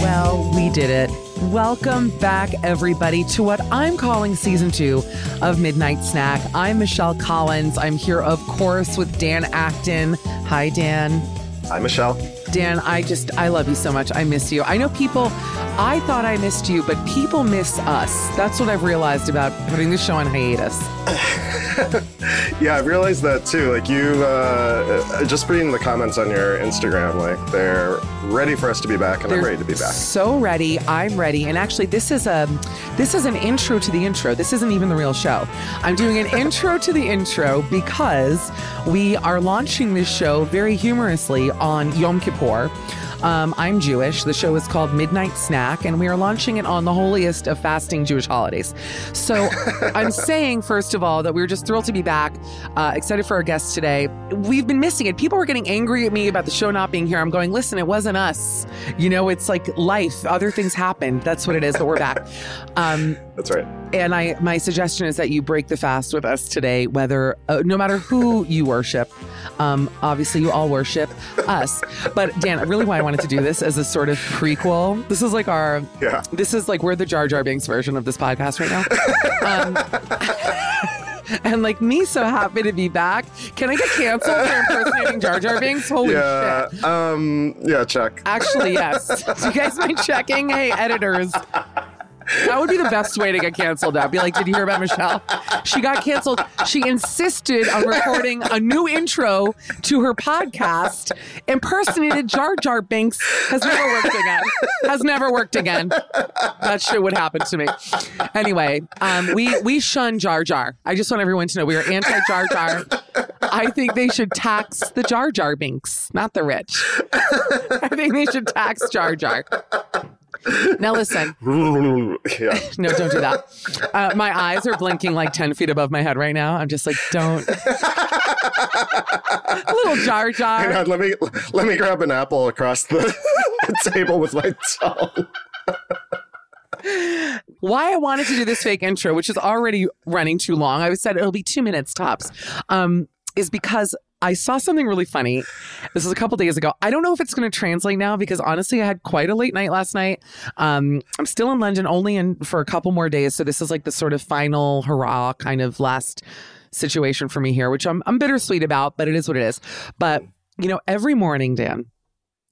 Well, we did it. Welcome back, everybody, to what I'm calling season two of Midnight Snack. I'm Michelle Collins. I'm here, of course, with Dan Acton. Hi, Dan. Hi, Michelle. Dan, I just, I love you so much. I miss you. I know people, I thought I missed you, but people miss us. That's what I've realized about putting the show on hiatus. Yeah, I realized that too. Like you, uh, just reading the comments on your Instagram, like they're ready for us to be back, and I'm ready to be back. So ready. I'm ready. And actually, this is a this is an intro to the intro. This isn't even the real show. I'm doing an intro to the intro because we are launching this show very humorously on Yom Kippur. Um, I'm Jewish. The show is called Midnight Snack, and we are launching it on the holiest of fasting Jewish holidays. So I'm saying, first of all, that we are just thrilled to be back, uh, excited for our guests today. We've been missing it. People were getting angry at me about the show not being here. I'm going, listen, it wasn't us. You know, it's like life. Other things happened. That's what it is, but we're back. Um, That's right. and I, my suggestion is that you break the fast with us today, whether, uh, no matter who you worship. Um, obviously, you all worship us. But Dan, really, why I wanted to do this as a sort of prequel. This is like our, Yeah. this is like we're the Jar Jar Binks version of this podcast right now. Um, and like me, so happy to be back. Can I get canceled for impersonating Jar Jar Binks? Holy yeah. shit! Um. Yeah. Check. Actually, yes. Do you guys mind checking? Hey, editors. That would be the best way to get canceled. I'd be like, did you hear about Michelle? She got canceled. She insisted on recording a new intro to her podcast. Impersonated Jar Jar Binks has never worked again. Has never worked again. That shit would happen to me. Anyway, um, we we shun Jar Jar. I just want everyone to know we are anti Jar Jar. I think they should tax the Jar Jar Binks, not the rich. I think they should tax Jar Jar. Now listen. yeah. No, don't do that. Uh, my eyes are blinking like 10 feet above my head right now. I'm just like, don't. a little jar jar. Hang on. Let me let me grab an apple across the table with my tongue. Why I wanted to do this fake intro, which is already running too long, I said it'll be two minutes tops, um, is because I saw something really funny. This was a couple days ago. I don't know if it's going to translate now because honestly, I had quite a late night last night. Um, I'm still in London only in for a couple more days, so this is like the sort of final hurrah kind of last situation for me here, which I'm I'm bittersweet about, but it is what it is. But you know, every morning, Dan,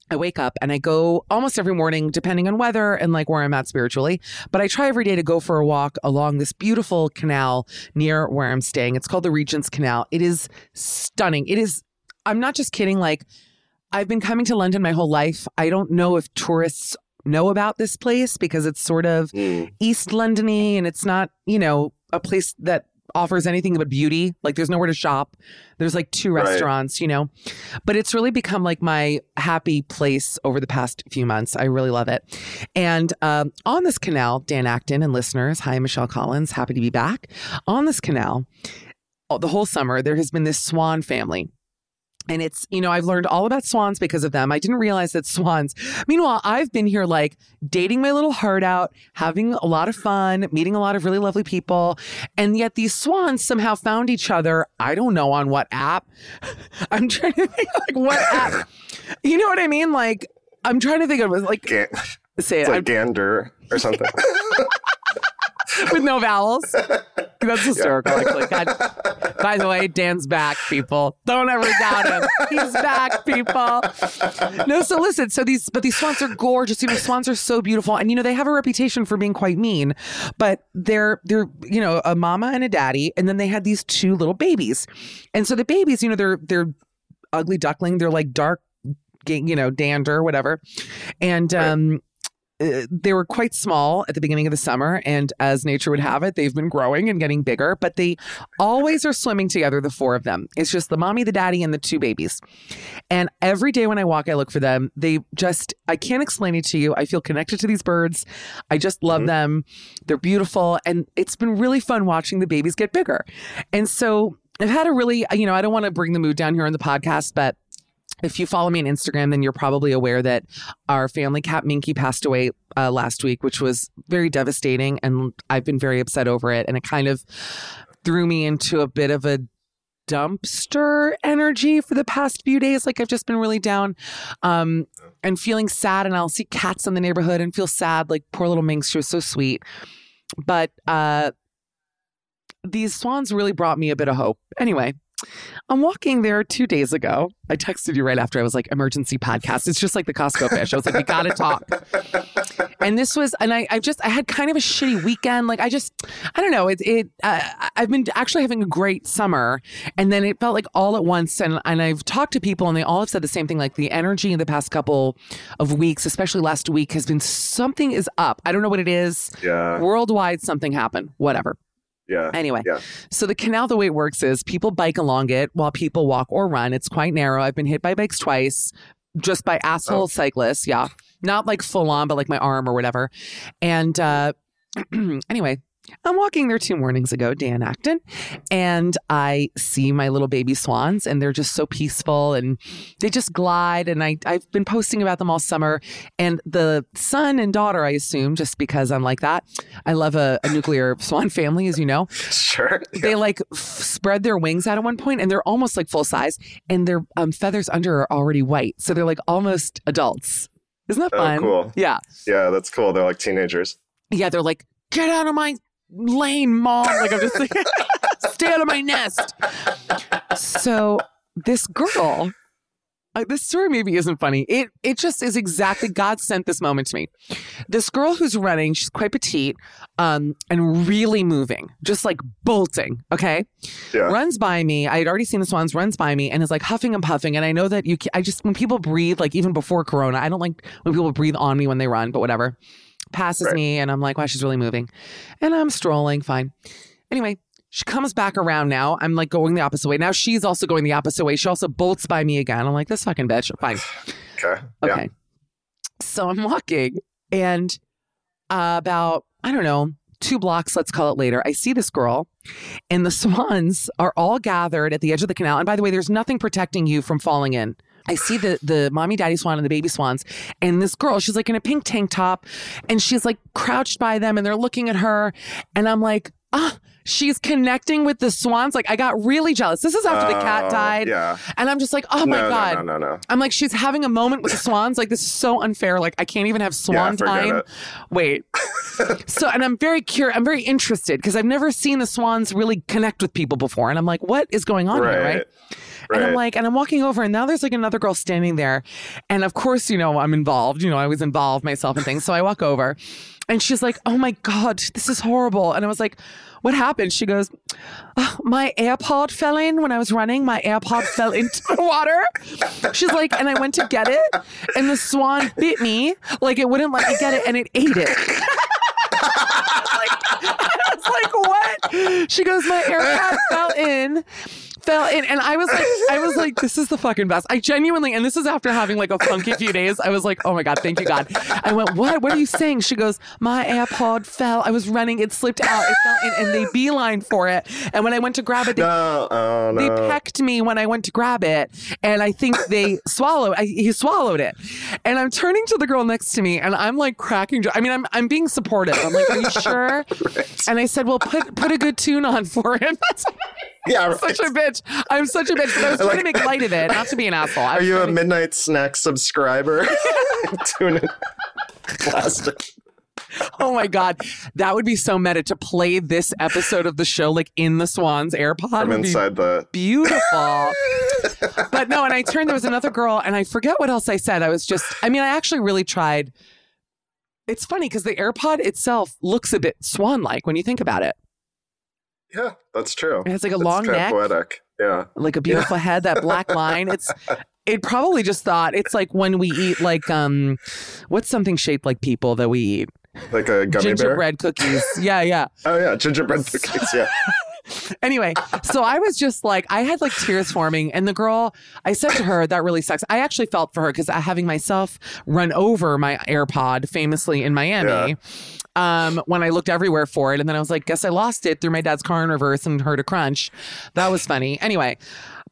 I wake up and I go almost every morning, depending on weather and like where I'm at spiritually. But I try every day to go for a walk along this beautiful canal near where I'm staying. It's called the Regent's Canal. It is stunning. It is, I'm not just kidding. Like, I've been coming to London my whole life. I don't know if tourists know about this place because it's sort of mm. East Londony and it's not, you know, a place that offers anything but beauty. Like there's nowhere to shop. There's like two Right. restaurants, you know. But it's really become like my happy place over the past few months. I really love it. And um, on this canal, Dan Acton and listeners, hi, Michelle Collins, happy to be back. On this canal, the whole summer, there has been this swan family. And it's, you know, I've learned all about swans because of them. I didn't realize that swans. Meanwhile, I've been here like dating my little heart out, having a lot of fun, meeting a lot of really lovely people. And yet these swans somehow found each other. I don't know on what app. I'm trying to think like what app. You know what I mean? Like, I'm trying to think of like, Gan- say it's it like gander or something. with no vowels. That's hysterical, actually. God. By the way, Dan's back, people. Don't ever doubt him. He's back, people. No, so listen. So these, but these swans are gorgeous. You know, swans are so beautiful, and you know they have a reputation for being quite mean. But they're they're you know a mama and a daddy, and then they had these two little babies, and so the babies, you know, they're they're ugly duckling. They're like dark, you know, dander, whatever, and um Uh, they were quite small at the beginning of the summer and as nature would have it they've been growing and getting bigger but they always are swimming together the four of them. It's just the mommy the daddy and the two babies. And every day when i walk i look for them. They just i can't explain it to you. I feel connected to these birds. I just love mm-hmm. them. They're beautiful and it's been really fun watching the babies get bigger. And so i've had a really you know i don't want to bring the mood down here on the podcast but if you follow me on Instagram, then you're probably aware that our family cat Minky passed away uh, last week, which was very devastating. And I've been very upset over it. And it kind of threw me into a bit of a dumpster energy for the past few days. Like I've just been really down um, and feeling sad. And I'll see cats in the neighborhood and feel sad. Like poor little Minx, she was so sweet. But uh, these swans really brought me a bit of hope. Anyway, I'm walking there two days ago. I texted you right after I was like, emergency podcast. It's just like the Costco fish. I was like, we gotta talk. And this was, and I, I just, I had kind of a shitty weekend. Like I just, I don't know. It, it, uh, I've been actually having a great summer, and then it felt like all at once. And and I've talked to people, and they all have said the same thing. Like the energy in the past couple of weeks, especially last week, has been something is up. I don't know what it is. Yeah. Worldwide, something happened. Whatever. Yeah. Anyway, Yeah. so the canal, the way it works is people bike along it while people walk or run. It's quite narrow. I've been hit by bikes twice, just by asshole Oh. cyclists. Yeah, not like full on, but like my arm or whatever. And uh, anyway, I'm walking there two mornings ago, Dan Acton, and I see my little baby swans, and they're just so peaceful, and they just glide. And I I've been posting about them all summer, and the son and daughter, I assume, just because I'm like that. I love a, a nuclear swan family, as you know Sure. they like f- spread their wings out at one point and they're almost like full size and their um, feathers under are already white so they're like almost adults isn't that Oh, fun cool. yeah Yeah, that's cool. They're like teenagers. yeah they're like get out of my lane mom like i'm just like stay out of my nest so this girl uh, this story maybe isn't funny. It it just is exactly God sent this moment to me. This girl who's running, she's quite petite, um, and really moving, just like bolting. Okay, Yeah. runs by me. I had already seen the swans. Runs by me and is like huffing and puffing. And I know that you. Can, I just when people breathe, like even before Corona, I don't like when people breathe on me when they run. But whatever, passes Right. me, and I'm like, wow, she's really moving, and I'm strolling. Fine. Anyway, she comes back around now. I'm like going the opposite way. Now she's also going the opposite way. She also bolts by me again. I'm like, this fucking bitch. Fine. Okay. Okay. So I'm walking and uh, about, I don't know, two blocks, let's call it later, I see this girl and the swans are all gathered at the edge of the canal. And by the way, there's nothing protecting you from falling in. I see the the mommy daddy swan and the baby swans, and this girl, she's like in a pink tank top, and she's like crouched by them, and they're looking at her, and I'm like, ah, she's connecting with the swans. Like I got really jealous. This is after the cat Oh, died, yeah. and I'm just like, oh my no, god. no, no, no, no. I'm like, she's having a moment with the swans. Like, this is so unfair. Like, I can't even have swan forget time. it. Wait. so, and I'm very curious. I'm very interested because I've never seen the swans really connect with people before. And I'm like, what is going on here? Right. And I'm like, and I'm walking over, and now there's like another girl standing there. And of course, you know, I'm involved. You know, I was involved myself in things. So I walk over, and she's like, oh my God, this is horrible. And I was like, what happened? She goes, "Oh, my AirPod fell in when I was running. My AirPod fell into the water. She's like, and I went to get it, and the swan bit me. Like, it wouldn't let me get it, and it ate it. I was like, what? She goes, my AirPod fell in, fell in, and I was like, I was like, this is the fucking best. I genuinely, and this is after having like a funky few days. I was like, oh my god, thank you God. I went, what? What are you saying? She goes, my AirPod fell. I was running, it slipped out, it fell in, and they beeline for it. And when I went to grab it, they No, oh they pecked me when I went to grab it, and I think they swallowed. I, he swallowed it, and I'm turning to the girl next to me, and I'm like cracking. I mean, I'm I'm being supportive. I'm like, "Are you sure?" And I said, "Well, put put a good tune on for him." yeah, right. such a bitch. I'm such a bitch, but I was trying to make light of it, not to be an asshole. Are you a to- midnight snack subscriber? Tune in. Plastic. Oh my god, that would be so meta to play this episode of the show like in the Swans AirPod. From would be inside the. beautiful. but no, and I turned, there was another girl, and I forget what else I said. I was just, I mean, I actually really tried. It's funny because the AirPod itself looks a bit swan like when you think about it. Yeah, that's true. It has like a It's long neck, Poetic. Yeah. like a beautiful head, that black line. It's, it probably just thought it's like when we eat like, um, what's something shaped like people that we eat? Like a gummy bear. Gingerbread cookies. Yeah, yeah. Oh yeah, gingerbread cookies. Yeah. anyway, so I was just like, I had like tears forming, and the girl, I said to her, "That really sucks." I actually felt for her because having myself run over my AirPod famously in Miami. Um, when I looked everywhere for it, and then I was like, guess I lost it through my dad's car in reverse and heard a crunch. That was funny. Anyway,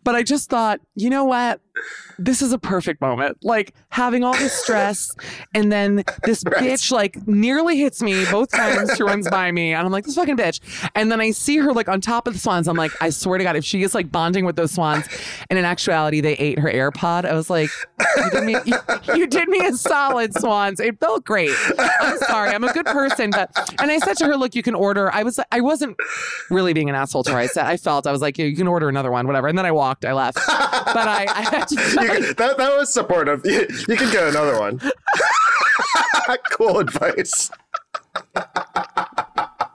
but I just thought, you know what? This is a perfect moment. Like having all this stress, and then this bitch like nearly hits me both times she runs by me, and I'm like, this fucking bitch. And then I see her like on top of the swans. I'm like, I swear to God, if she is like bonding with those swans, and in actuality they ate her AirPod, I was like, you did me, you, you did me a solid, swans. It felt great. I'm sorry, I'm a good person, but and I said to her, look, you can order. I was I wasn't really being an asshole to her. I said I felt I was like, yeah, you can order another one, whatever. And then I walked, I left, but I, I had to. You can- that, that was supportive. You, you can get another one. cool advice.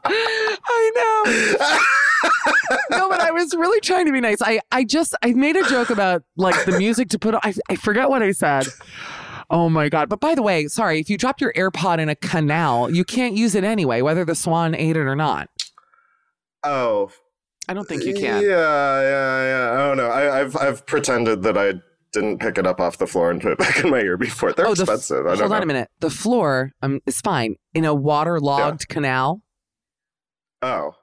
I know. no, but I was really trying to be nice. I, I just I made a joke about like the music to put on. I, I forgot what I said. Oh my god! But by the way, sorry if you dropped your AirPod in a canal, you can't use it anyway, whether the swan ate it or not. Oh. I don't think you can. Yeah, yeah, yeah. I don't know. I, I've I've pretended that I didn't pick it up off the floor and put it back in my ear before. They're oh, the f- expensive. I don't hold know. on a minute. The floor um is fine in a waterlogged canal. Oh.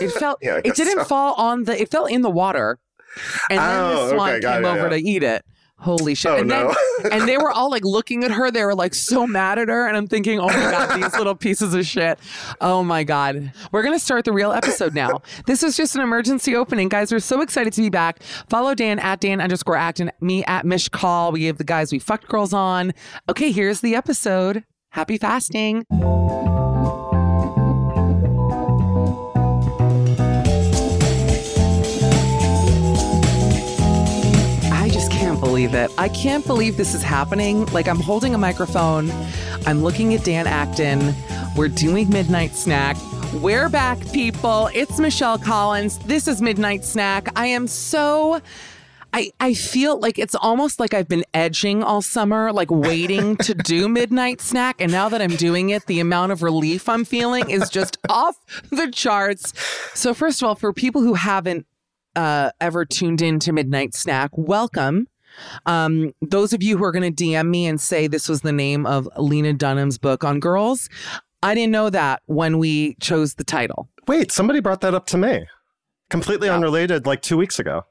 It felt Yeah, it didn't so. fall on the it fell in the water. And then Oh, the swan okay, got came it, over yeah. to eat it. Holy shit. Oh, and no. then and they were all like looking at her. They were like so mad at her. And I'm thinking, oh my God, these little pieces of shit. Oh my God. We're gonna start the real episode now. This is just an emergency opening. Guys, we're so excited to be back. Follow Dan at Dan underscore act and me at Michcoll. We have the guys we fucked girls on. Okay, here's the episode. Happy fasting. Believe it. I can't believe this is happening. Like, I'm holding a microphone, I'm looking at Dan Acton, we're doing Midnight Snack. We're back, people. It's Michelle Collins. This is Midnight Snack. I am so. I, I feel like it's almost like I've been edging all summer, like waiting to do Midnight Snack. And now that I'm doing it, the amount of relief I'm feeling is just off the charts. So, first of all, for people who haven't uh, ever tuned in to Midnight Snack, welcome. Um, those of you who are going to DM me and say this was the name of Lena Dunham's book on girls, I didn't know that when we chose the title. Wait, somebody brought that up to me. Completely unrelated, like two weeks ago.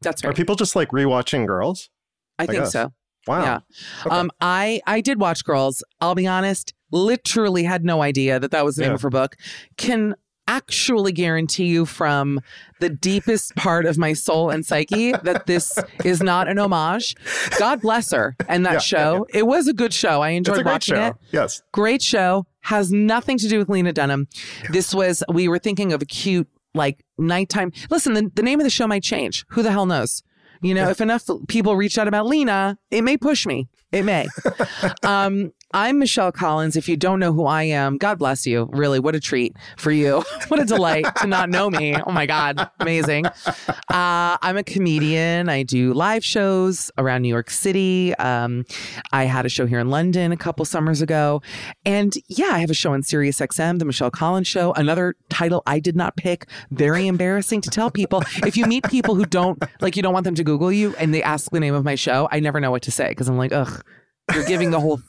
That's right. Are people just like rewatching Girls? I think guess. so. Wow. Yeah. Um, I I did watch Girls. I'll be honest, literally had no idea that that was the name of her book. Can actually guarantee you from the deepest part of my soul and psyche that this is not an homage. God bless her and that Yeah, show. It was a good show. I enjoyed It's a great watching it. Yes. Great show. Has nothing to do with Lena Dunham. This was we were thinking of a cute like nighttime. Listen, the, the name of the show might change. Who the hell knows? You know, if enough people reach out about Lena, it may push me. It may. um, I'm Michelle Collins. If you don't know who I am, God bless you. Really, what a treat for you. what a delight to not know me. Oh my God, amazing. Uh, I'm a comedian. I do live shows around New York City. Um, I had a show here in London a couple summers ago. And yeah, I have a show on Sirius XM, The Michelle Collins Show. Another title I did not pick. Very embarrassing to tell people. If you meet people who don't, like, you don't want them to Google you and they ask the name of my show, I never know what to say because I'm like, ugh, you're giving the whole,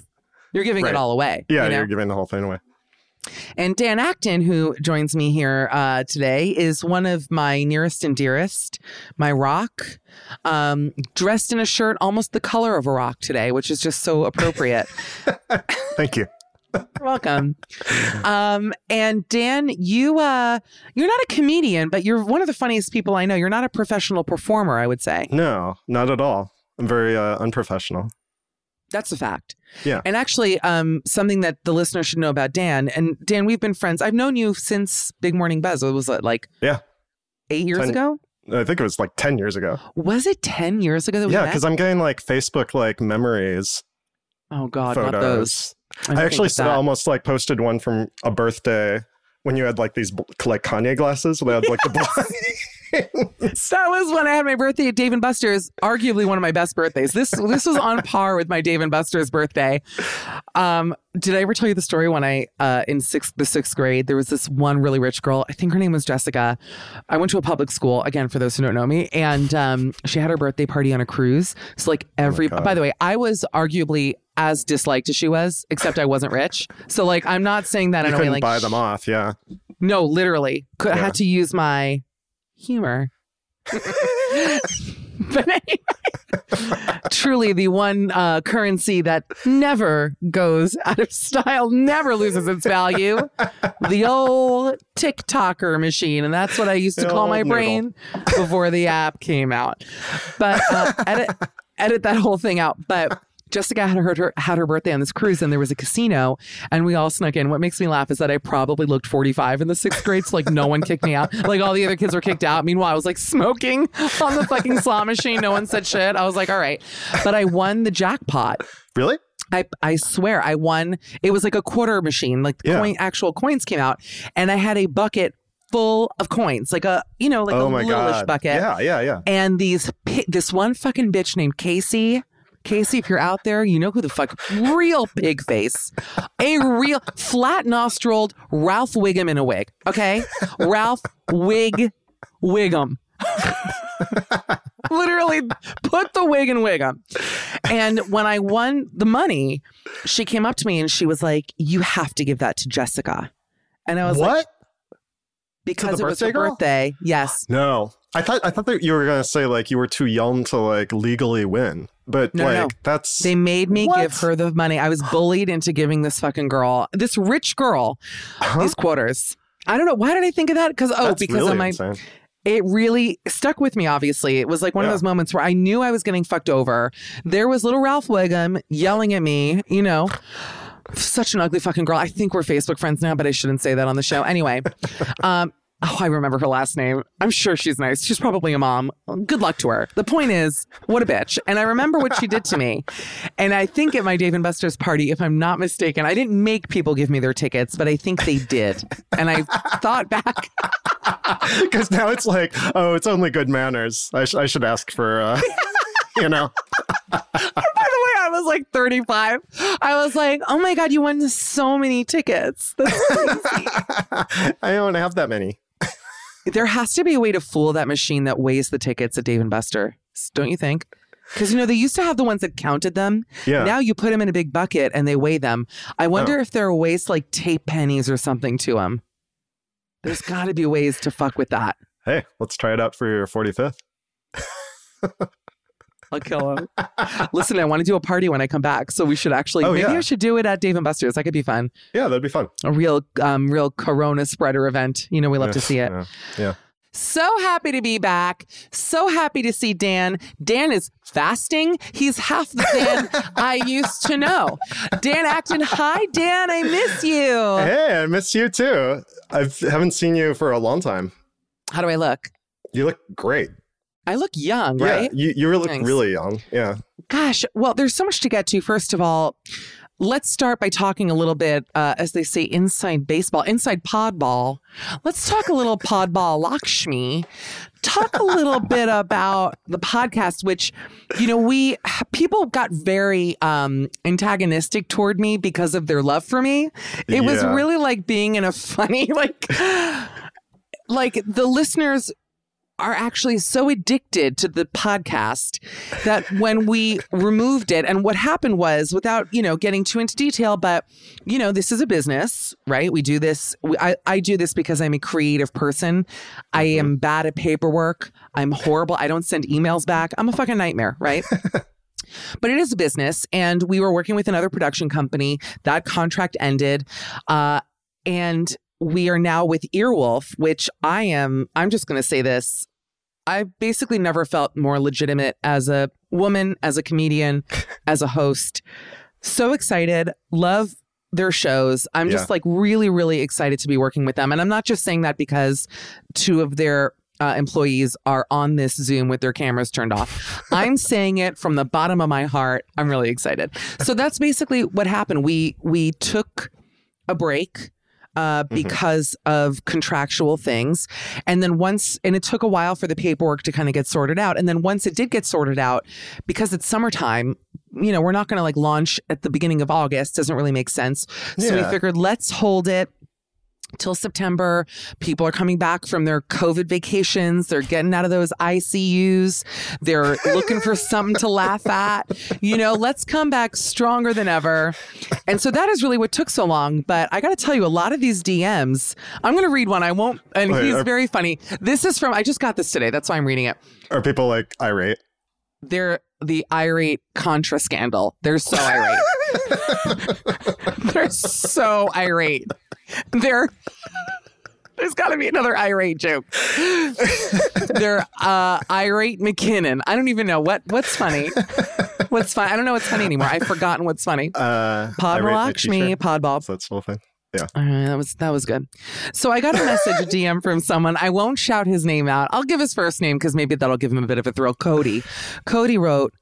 you're giving Right. it all away. Yeah, you know? you're giving the whole thing away. And Dan Acton, who joins me here uh, today, is one of my nearest and dearest, my rock, um, dressed in a shirt almost the color of a rock today, which is just so appropriate. Thank you. You're welcome. Um, and Dan, you uh, you're not a comedian, but you're one of the funniest people I know. You're not a professional performer, I would say. No, not at all. I'm very uh, unprofessional. That's a fact. Yeah. And actually, um, something that the listener should know about Dan. And Dan, we've been friends. I've known you since Big Morning Buzz. What was it like? Yeah. Eight years Ten- ago? I think it was like 10 years ago. Was it 10 years ago that we Yeah, because I'm getting like Facebook like memories Oh, God, not those. photos. I I, actually saw, almost like posted one from a birthday when you had like these like Kanye glasses. They had like the blind. So that was when I had my birthday at Dave and Buster's, arguably one of my best birthdays. This this was on par with my Dave and Buster's birthday. Um, did I ever tell you the story when I uh, in sixth the sixth grade there was this one really rich girl. I think her name was Jessica. I went to a public school again for those who don't know me, and um, she had her birthday party on a cruise. So like every by the way, I was arguably as disliked as she was, except I wasn't rich. So like I'm not saying that you in a way like buy them off. Yeah. no, literally. Could, I Yeah. had to use my humor. but anyway, truly the one uh, currency that never goes out of style, never loses its value. the old TikToker machine. And that's what I used to The call my noodle. brain before the app came out. But uh, edit, edit that whole thing out. But Jessica had her, her had her birthday on this cruise, and there was a casino, and we all snuck in. What makes me laugh is that I probably looked 45 in the sixth grade, so like no one kicked me out. Like all the other kids were kicked out. Meanwhile, I was like smoking on the fucking slot machine. No one said shit. I was like, all right, but I won the jackpot. Really? I, I swear I won. It was like a quarter machine, like Yeah. coin, actual coins came out, and I had a bucket full of coins, like a you know like oh a my littleish God. bucket Yeah, yeah, yeah. and these this one fucking bitch named Casey. Casey, if you're out there, you know who the fuck real pig face, a real flat nostriled Ralph Wiggum in a wig. Okay, Ralph Wig Wiggum. Literally put the wig in Wiggum. And when I won the money, she came up to me and she was like, "You have to give that to Jessica." And I was like, What? "Because it was her birthday girl? birthday." Yes. No. I thought I thought that you were gonna say like you were too young to like legally win, but No, like no. that's They made me What? give her the money. I was bullied into giving this fucking girl, this rich girl, these quarters. I don't know. Why did I think of that? Because, oh, that's because really of my. insane. It really stuck with me, obviously. It was like one of those moments where I knew I was getting fucked over. There was little Ralph Wiggum yelling at me, you know. Such an ugly fucking girl. I think we're Facebook friends now, but I shouldn't say that on the show. Anyway, um, oh, I remember her last name. I'm sure she's nice. She's probably a mom. Good luck to her. The point is, what a bitch. And I remember what she did to me. And I think at my Dave and Buster's party, if I'm not mistaken, I didn't make people give me their tickets, but I think they did. And I thought back. Because now it's like, oh, it's only good manners. I, sh- I should ask for, uh, you know. By the way, I was like 35. I was like, oh my God, you won so many tickets. I don't have that many. There has to be a way to fool that machine that weighs the tickets at Dave and Buster, don't you think? Because you know they used to have the ones that counted them. Yeah. Now you put them in a big bucket and they weigh them. I wonder Oh. if there are ways to like tape pennies or something to them. There's got to be ways to fuck with that. Hey, let's try it out for your 45th. I'll kill him. Listen, I want to do a party when I come back, so we should actually Oh, maybe yeah. I should do it at Dave and Buster's. That could be fun. Yeah, that'd be fun. A real, um, real Corona spreader event. You know, we love to see it. Yeah. yeah. So happy to be back. So happy to see Dan. Dan is fasting. He's half the Dan I used to know. Dan Acton. Hi, Dan. I miss you. Hey, I miss you too. I haven't seen you for a long time. How do I look? You look great. I look young, right? Yeah, you, you look Thanks. really young. Yeah. Gosh, well, there's so much to get to. First of all, let's start by talking a little bit, uh, as they say, inside baseball, inside podball. Let's talk a little podball Lakshmi. Talk a little bit about the podcast, which, you know, we people got very um, antagonistic toward me because of their love for me. It was really like being in a funny, like, like the listeners are actually so addicted to the podcast that when we removed it and what happened was without you know getting too into detail but you know this is a business right? We do this we, I, I do this because i'm a creative person. I am bad at paperwork. I'm horrible. I don't send emails back. I'm a fucking nightmare right? But it is a business and we were working with another production company. That contract ended uh, and we are now with earwolf which i am i'm just going to say this i basically never felt more legitimate as a woman as a comedian as a host so excited love their shows i'm just like really really excited to be working with them and i'm not just saying that because two of their uh, employees are on this Zoom with their cameras turned off. I'm saying it from the bottom of my heart. I'm really excited. So that's basically what happened. We we took a break uh, because of contractual things, and then once and it took a while for the paperwork to kind of get sorted out. And then once it did get sorted out, because it's summertime, you know, we're not going to like launch at the beginning of August. Doesn't really make sense. So we figured let's hold it till September. People are coming back from their COVID vacations. They're getting out of those ICUs. They're looking for something to laugh at. You know, let's come back stronger than ever. And so that is really what took so long. But I got to tell you, a lot of these DMs, I'm going to read one. I won't, and Wait, he's are- very funny. This is from, I just got this today. That's why I'm reading it. Are people like irate? They're the irate Contra scandal. They're so irate. They're so irate. They're there's got to be another irate joke. They're uh, irate McKinnon. I don't even know what what's funny. What's funny? I don't know what's funny anymore. I've forgotten what's funny. Uh, my Lakshmi? Podball. So that's the whole thing. Yeah. All right, that was that was good. So I got a message, a DM from someone. I won't shout his name out. I'll give his first name because maybe that'll give him a bit of a thrill. Cody. Cody wrote,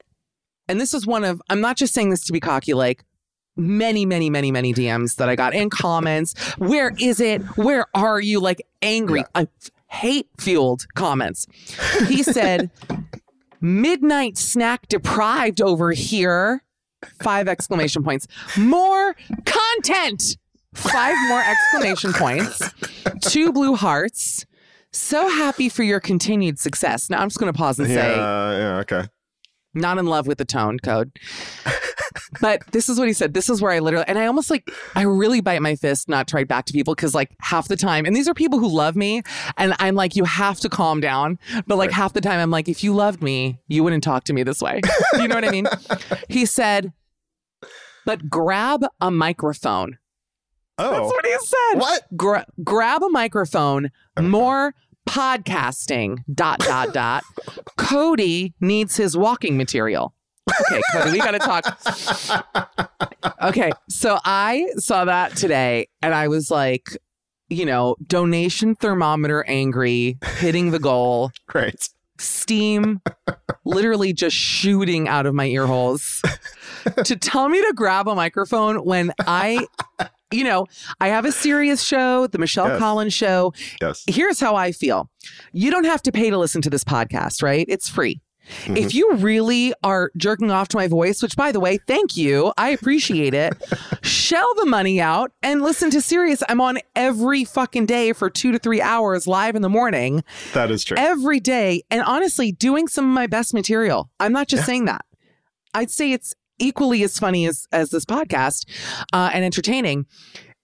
and this is one of. I'm not just saying this to be cocky. Like many, many, many, many DMs that I got and comments. Where is it? Where are you? Like angry, uh, hate fueled comments. He said, "Midnight snack deprived over here." Five exclamation points. More content. Five more exclamation points. Two blue hearts. So happy for your continued success. Now I'm just going to pause and Yeah. say, Yeah. Okay. Not in love with the tone code. but this is what he said. This is where I literally, and I almost like, I really bite my fist not to write back to people because, like, half the time, and these are people who love me, and I'm like, you have to calm down. But, like, half the time, I'm like, if you loved me, you wouldn't talk to me this way. you know what I mean? he said, but grab a microphone. Oh. That's what he said. What? Gra- grab a microphone. More podcasting. Dot dot dot. Cody needs his walking material. Okay, Cody, we got to talk. Okay, so I saw that today, and I was like, you know, donation thermometer angry, hitting the goal, Great. steam literally just shooting out of my ear holes to tell me to grab a microphone when I, you know, I have a Sirius show, the Michelle Yes. Collins show. Yes. Here's how I feel you don't have to pay to listen to this podcast, right? It's free. Mm-hmm. If you really are jerking off to my voice, which by the way, thank you, I appreciate it. shell the money out and listen to Sirius. I'm on every fucking day for two to three hours live in the morning That is true. every day and honestly doing some of my best material i'm not just saying that i'd say it's equally as funny as as this podcast uh, and entertaining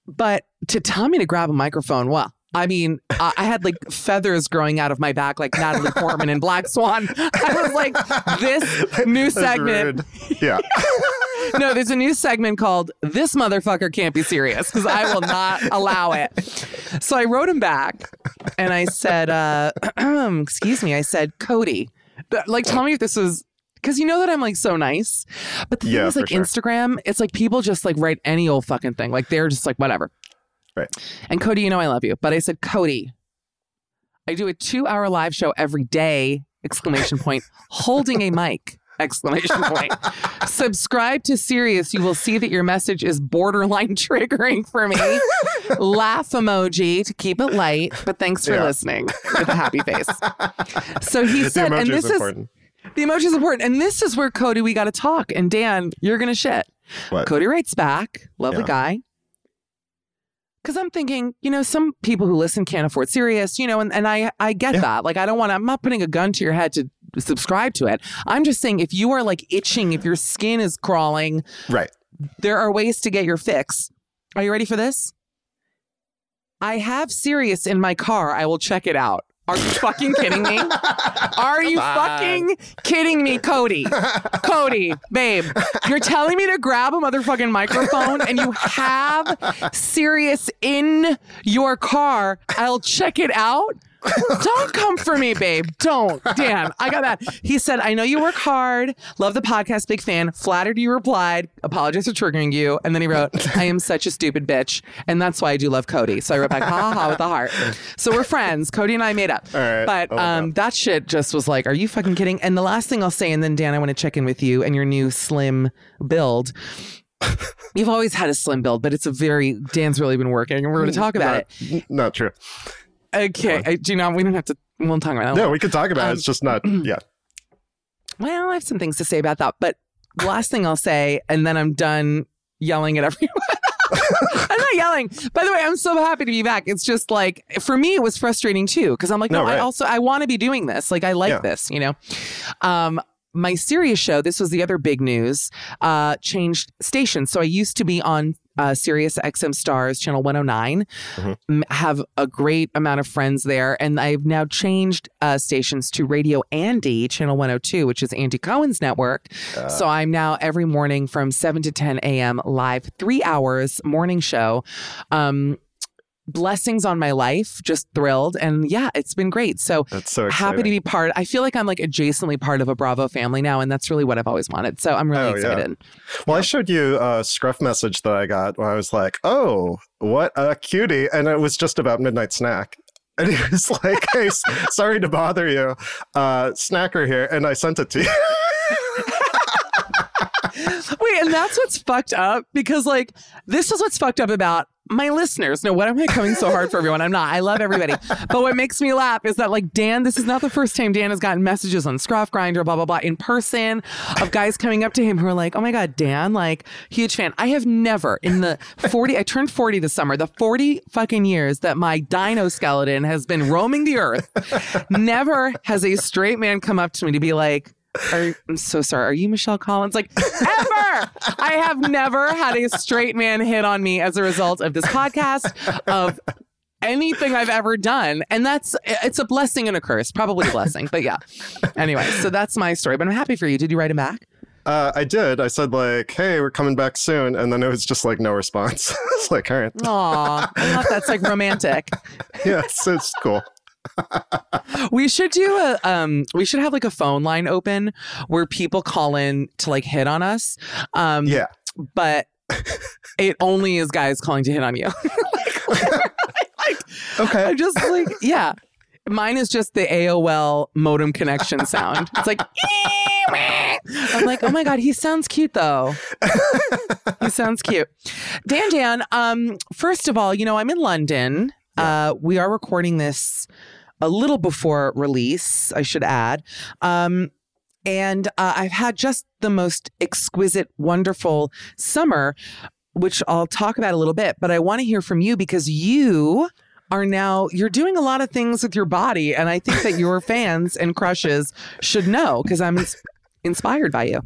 but to tell me to grab a microphone well I mean, I I had like feathers growing out of my back, like Natalie Portman in Black Swan. I was like, this new segment. Yeah. No, there's a new segment called "This Motherfucker Can't Be Serious" because I will not allow it. So I wrote him back, and I said, uh, "Excuse me," I said, "Cody, like, tell me if this was." Because you know that I'm like so nice, but the thing Yeah, is, like sure. Instagram, it's like people just like write any old fucking thing. Like they're just like whatever. Right. And Cody, you know I love you, but I said, Cody, I do a two hour live show every day, exclamation point, holding a mic, exclamation point. Subscribe to Sirius. You will see that your message is borderline triggering for me. Laugh emoji to keep it light, but thanks for Yeah. listening with a happy face. So he said, and this is is important. The emoji is important. And this is where Cody, we got to talk. And Dan, you're going to shit. What? Cody writes back, lovely Yeah. guy. Because I'm thinking, you know, some people who listen can't afford Sirius, you know, and, and I I get Yeah. that. Like, I don't want to, I'm not putting a gun to your head to subscribe to it. I'm just saying, if you are like itching, if your skin is crawling, Right. there are ways to get your fix. Are you ready for this? I have Sirius in my car. I will check it out. Are you fucking kidding me? Are you fucking kidding me, Cody? Cody, babe, you're telling me to grab a motherfucking microphone and you have Sirius in your car. I'll check it out. Don't come for me, babe. Don't. Dan, I got that. He said, I know you work hard. Love the podcast. Big fan. Flattered you replied. Apologize for triggering you. And then he wrote, I am such a stupid bitch. And that's why I do love Cody. So I wrote back, ha ha ha with a heart. So we're friends. Cody and I made up. All right. But um, that shit just was like, are you fucking kidding? And the last thing I'll say, and then Dan, I want to check in with you and your new slim build. You've always had a slim build, but it's a very, Dan's really been working and we're going to talk about it. Not, not true. Okay. I, do you know, we don't have to, we won't talk about that. No, we could talk about Um, it. It's just not. Yeah. Well, I have some things to say about that, but the last thing I'll say, and then I'm done yelling at everyone. I'm not yelling. By the way, I'm so happy to be back. It's just like for me, it was frustrating too because I'm like, no, No, I also I want to be doing this. Like I like Yeah. this, you know. Um, my Sirius show, this was the other big news, uh, changed stations. So I used to be on uh, Sirius XM Stars channel 109, m- have a great amount of friends there. And I've now changed uh, stations to Radio Andy, channel 102, which is Andy Cohen's network. so I'm now every morning from 7 to 10 a.m. live, three hours morning show. Um, blessings on my life, just thrilled. And yeah, it's been great. So That's so happy to be part. I feel like I'm like adjacently part of a Bravo family now, and that's really what I've always wanted. So I'm really Oh, yeah. excited. Well, I showed you a scruff message that I got where I was like, "Oh, what a cutie!" and it was just about midnight snack. And he was like, "Hey, sorry to bother you, uh, snacker here," and I sent it to you. Wait, and that's what's fucked up because like this is what's fucked up about my listeners. No, what am I coming so hard for everyone? I'm not. I love everybody. But what makes me laugh is that like Dan, this is not the first time Dan has gotten messages on Scruff Grindr, blah blah blah, in person of guys coming up to him who are like, "Oh my god, Dan, like huge fan." I have never in the 40 I turned 40 this summer, the 40 fucking years that my dino skeleton has been roaming the earth, never has a straight man come up to me to be like, are, I'm so sorry. Are you Michelle Collins? Like, ever! I have never had a straight man hit on me as a result of this podcast, of anything I've ever done. And that's, it's a blessing and a curse. Probably a blessing, but yeah. Anyway, so that's my story. But I'm happy for you. Did you write him back? Uh, I did. I said like, "Hey, we're coming back soon," and then it was just like no response. it's like, all right, Aw, I love that's like romantic. yeah, it's, it's cool. We should do a um we should have like a phone line open where people call in to like hit on us. Um Yeah. but it only is guys calling to hit on you. like, like, Okay. I'm just like, yeah. Mine is just the AOL modem connection sound. It's like, I'm like, oh my God, he sounds cute though. he sounds cute. Dan Dan, um, first of all, you know, I'm in London. Uh, we are recording this a little before release, I should add. Um, and uh, I've had just the most exquisite, wonderful summer, which I'll talk about a little bit. But I want to hear from you because you are now you're doing a lot of things with your body, and I think that your fans and crushes should know because I'm inspired by you.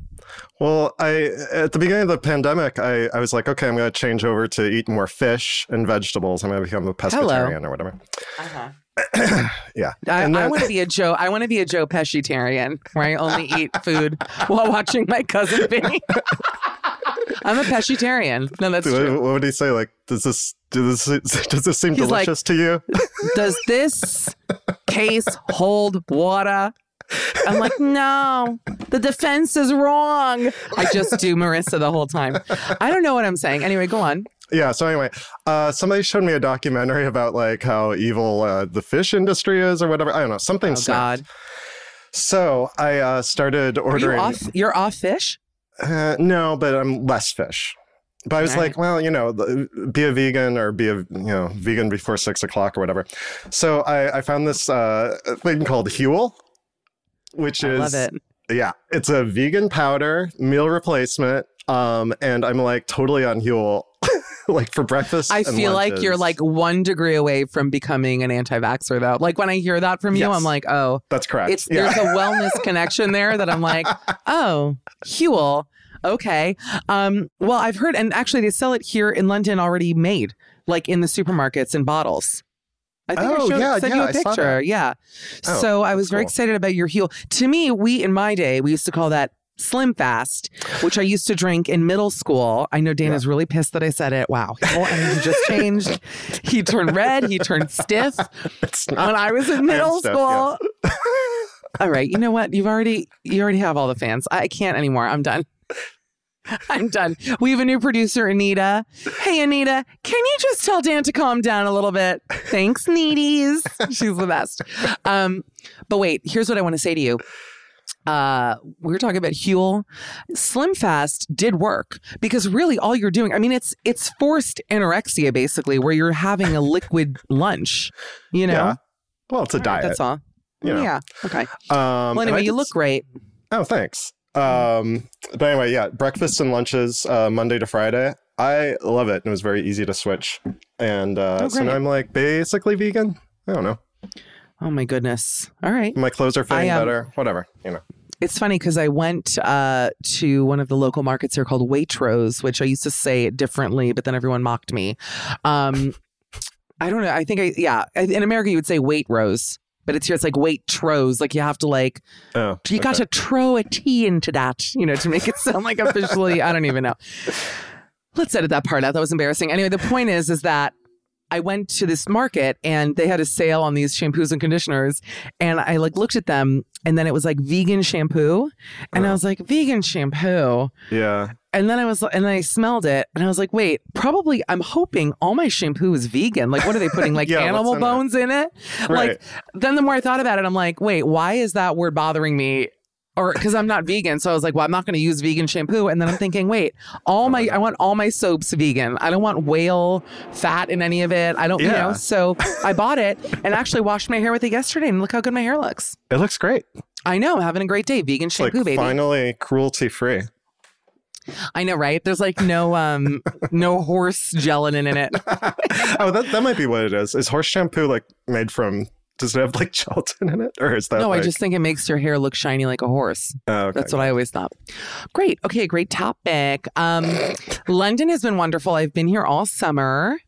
Well, I at the beginning of the pandemic, I, I was like, okay, I'm going to change over to eat more fish and vegetables. I'm going to become a pescatarian or whatever. Uh-huh. yeah. I, And I want to be a Joe. I want to be a Joe Pescitarian, where I only eat food while watching my cousin Vinny. I'm a pescitarian. No, that's what, true. what would he say? Like, does this does this does this seem He's like- delicious to you? Does this case hold water? I'm like, no, the defense is wrong. I just do Marissa the whole time. I don't know what I'm saying. Anyway, go on. Yeah. So anyway, uh, somebody showed me a documentary about like how evil uh, the fish industry is or whatever. I don't know something. Oh snapped. God, So I uh, started Are you ordering. off. You're off fish. Uh, no, but I'm less fish. But I was Right. like, well, you know, be a vegan or be a you know vegan before six o'clock or whatever. So I, I found this uh, thing called Huel, which I is love it. yeah, it's a vegan powder meal replacement. Um, and I'm like totally on Huel, like for breakfast. I feel like you're like one degree away from becoming an anti-vaxxer, though. Like when I hear that from you, Yes. I'm like, oh, that's correct. it's yeah. there's a wellness connection there that I'm like, oh, Huel, okay. Um, well, I've heard, and actually, they sell it here in London already made, like in the supermarkets in bottles. I think Oh, I showed, yeah, sent yeah, you a picture. Yeah. Oh, so I was very cool. excited about your Huel. To me, we in my day we used to call that Slim Fast, which I used to drink in middle school. I know Dana's really pissed that I said it. Wow, his whole energy just changed. He turned red. He turned stiff not- when I was in middle stiff, school. all right, you know what? You've already you already have all the fans. I can't anymore. I'm done. I'm done. We have a new producer, Anita. Hey, Anita, can you just tell Dan to calm down a little bit? Thanks, needies. She's the best. Um, but wait, here's what I want to say to you. Uh, we were talking about Huel. Slim Fast did work because really all you're doing, I mean, it's it's forced anorexia basically, where you're having a liquid lunch. You know, Yeah. Well, it's a All right, diet. that's all. you know. Yeah. Okay. Um, Well, anyway, you look great. Oh, thanks. Um, but anyway, yeah, breakfasts and lunches uh, Monday to Friday. I love it. It was very easy to switch, and uh, Oh, so now I'm like basically vegan. I don't know. Oh my goodness. All right. My clothes are fitting I, um, better. Whatever, you know. It's funny because I went uh, to one of the local markets here called Waitrose, which I used to say it differently, but then everyone mocked me. Um, I don't know. I think I yeah. In America, you would say Waitrose, but it's here. It's like Waitrose. Like you have to like Oh, you got to throw a T into that, you know, to make it sound like officially. I don't even know. Let's edit that part out. That was embarrassing. Anyway, the point is, is that I went to this market and they had a sale on these shampoos and conditioners, and I like looked at them, and then it was like vegan shampoo, and I oh. was like vegan shampoo, Yeah, and then I was and then I smelled it, and I was like, wait, probably I'm hoping all my shampoo is vegan. Like, what are they putting like Yeah, animal in bones in it? Right. Like, then the more I thought about it, I'm like, wait, why is that word bothering me? Or because I'm not vegan, so I was like, well, I'm not going to use vegan shampoo. And then I'm thinking, wait, all my I want all my soaps vegan. I don't want whale fat in any of it. I don't, you know. So I bought it and actually washed my hair with it yesterday, and look how good my hair looks. it looks great. I know, I'm having a great day. Vegan It's like shampoo, baby. finally cruelty free. I know, right? There's like no um no horse gelatin in it. oh, that that might be what it is. Is horse shampoo like made from? Does it have like gelatin in it, or is that? No, like, I just think it makes your hair look shiny like a horse. Oh, okay. That's what I always thought. Great. Okay, great topic. Um, London has been wonderful. I've been here all summer.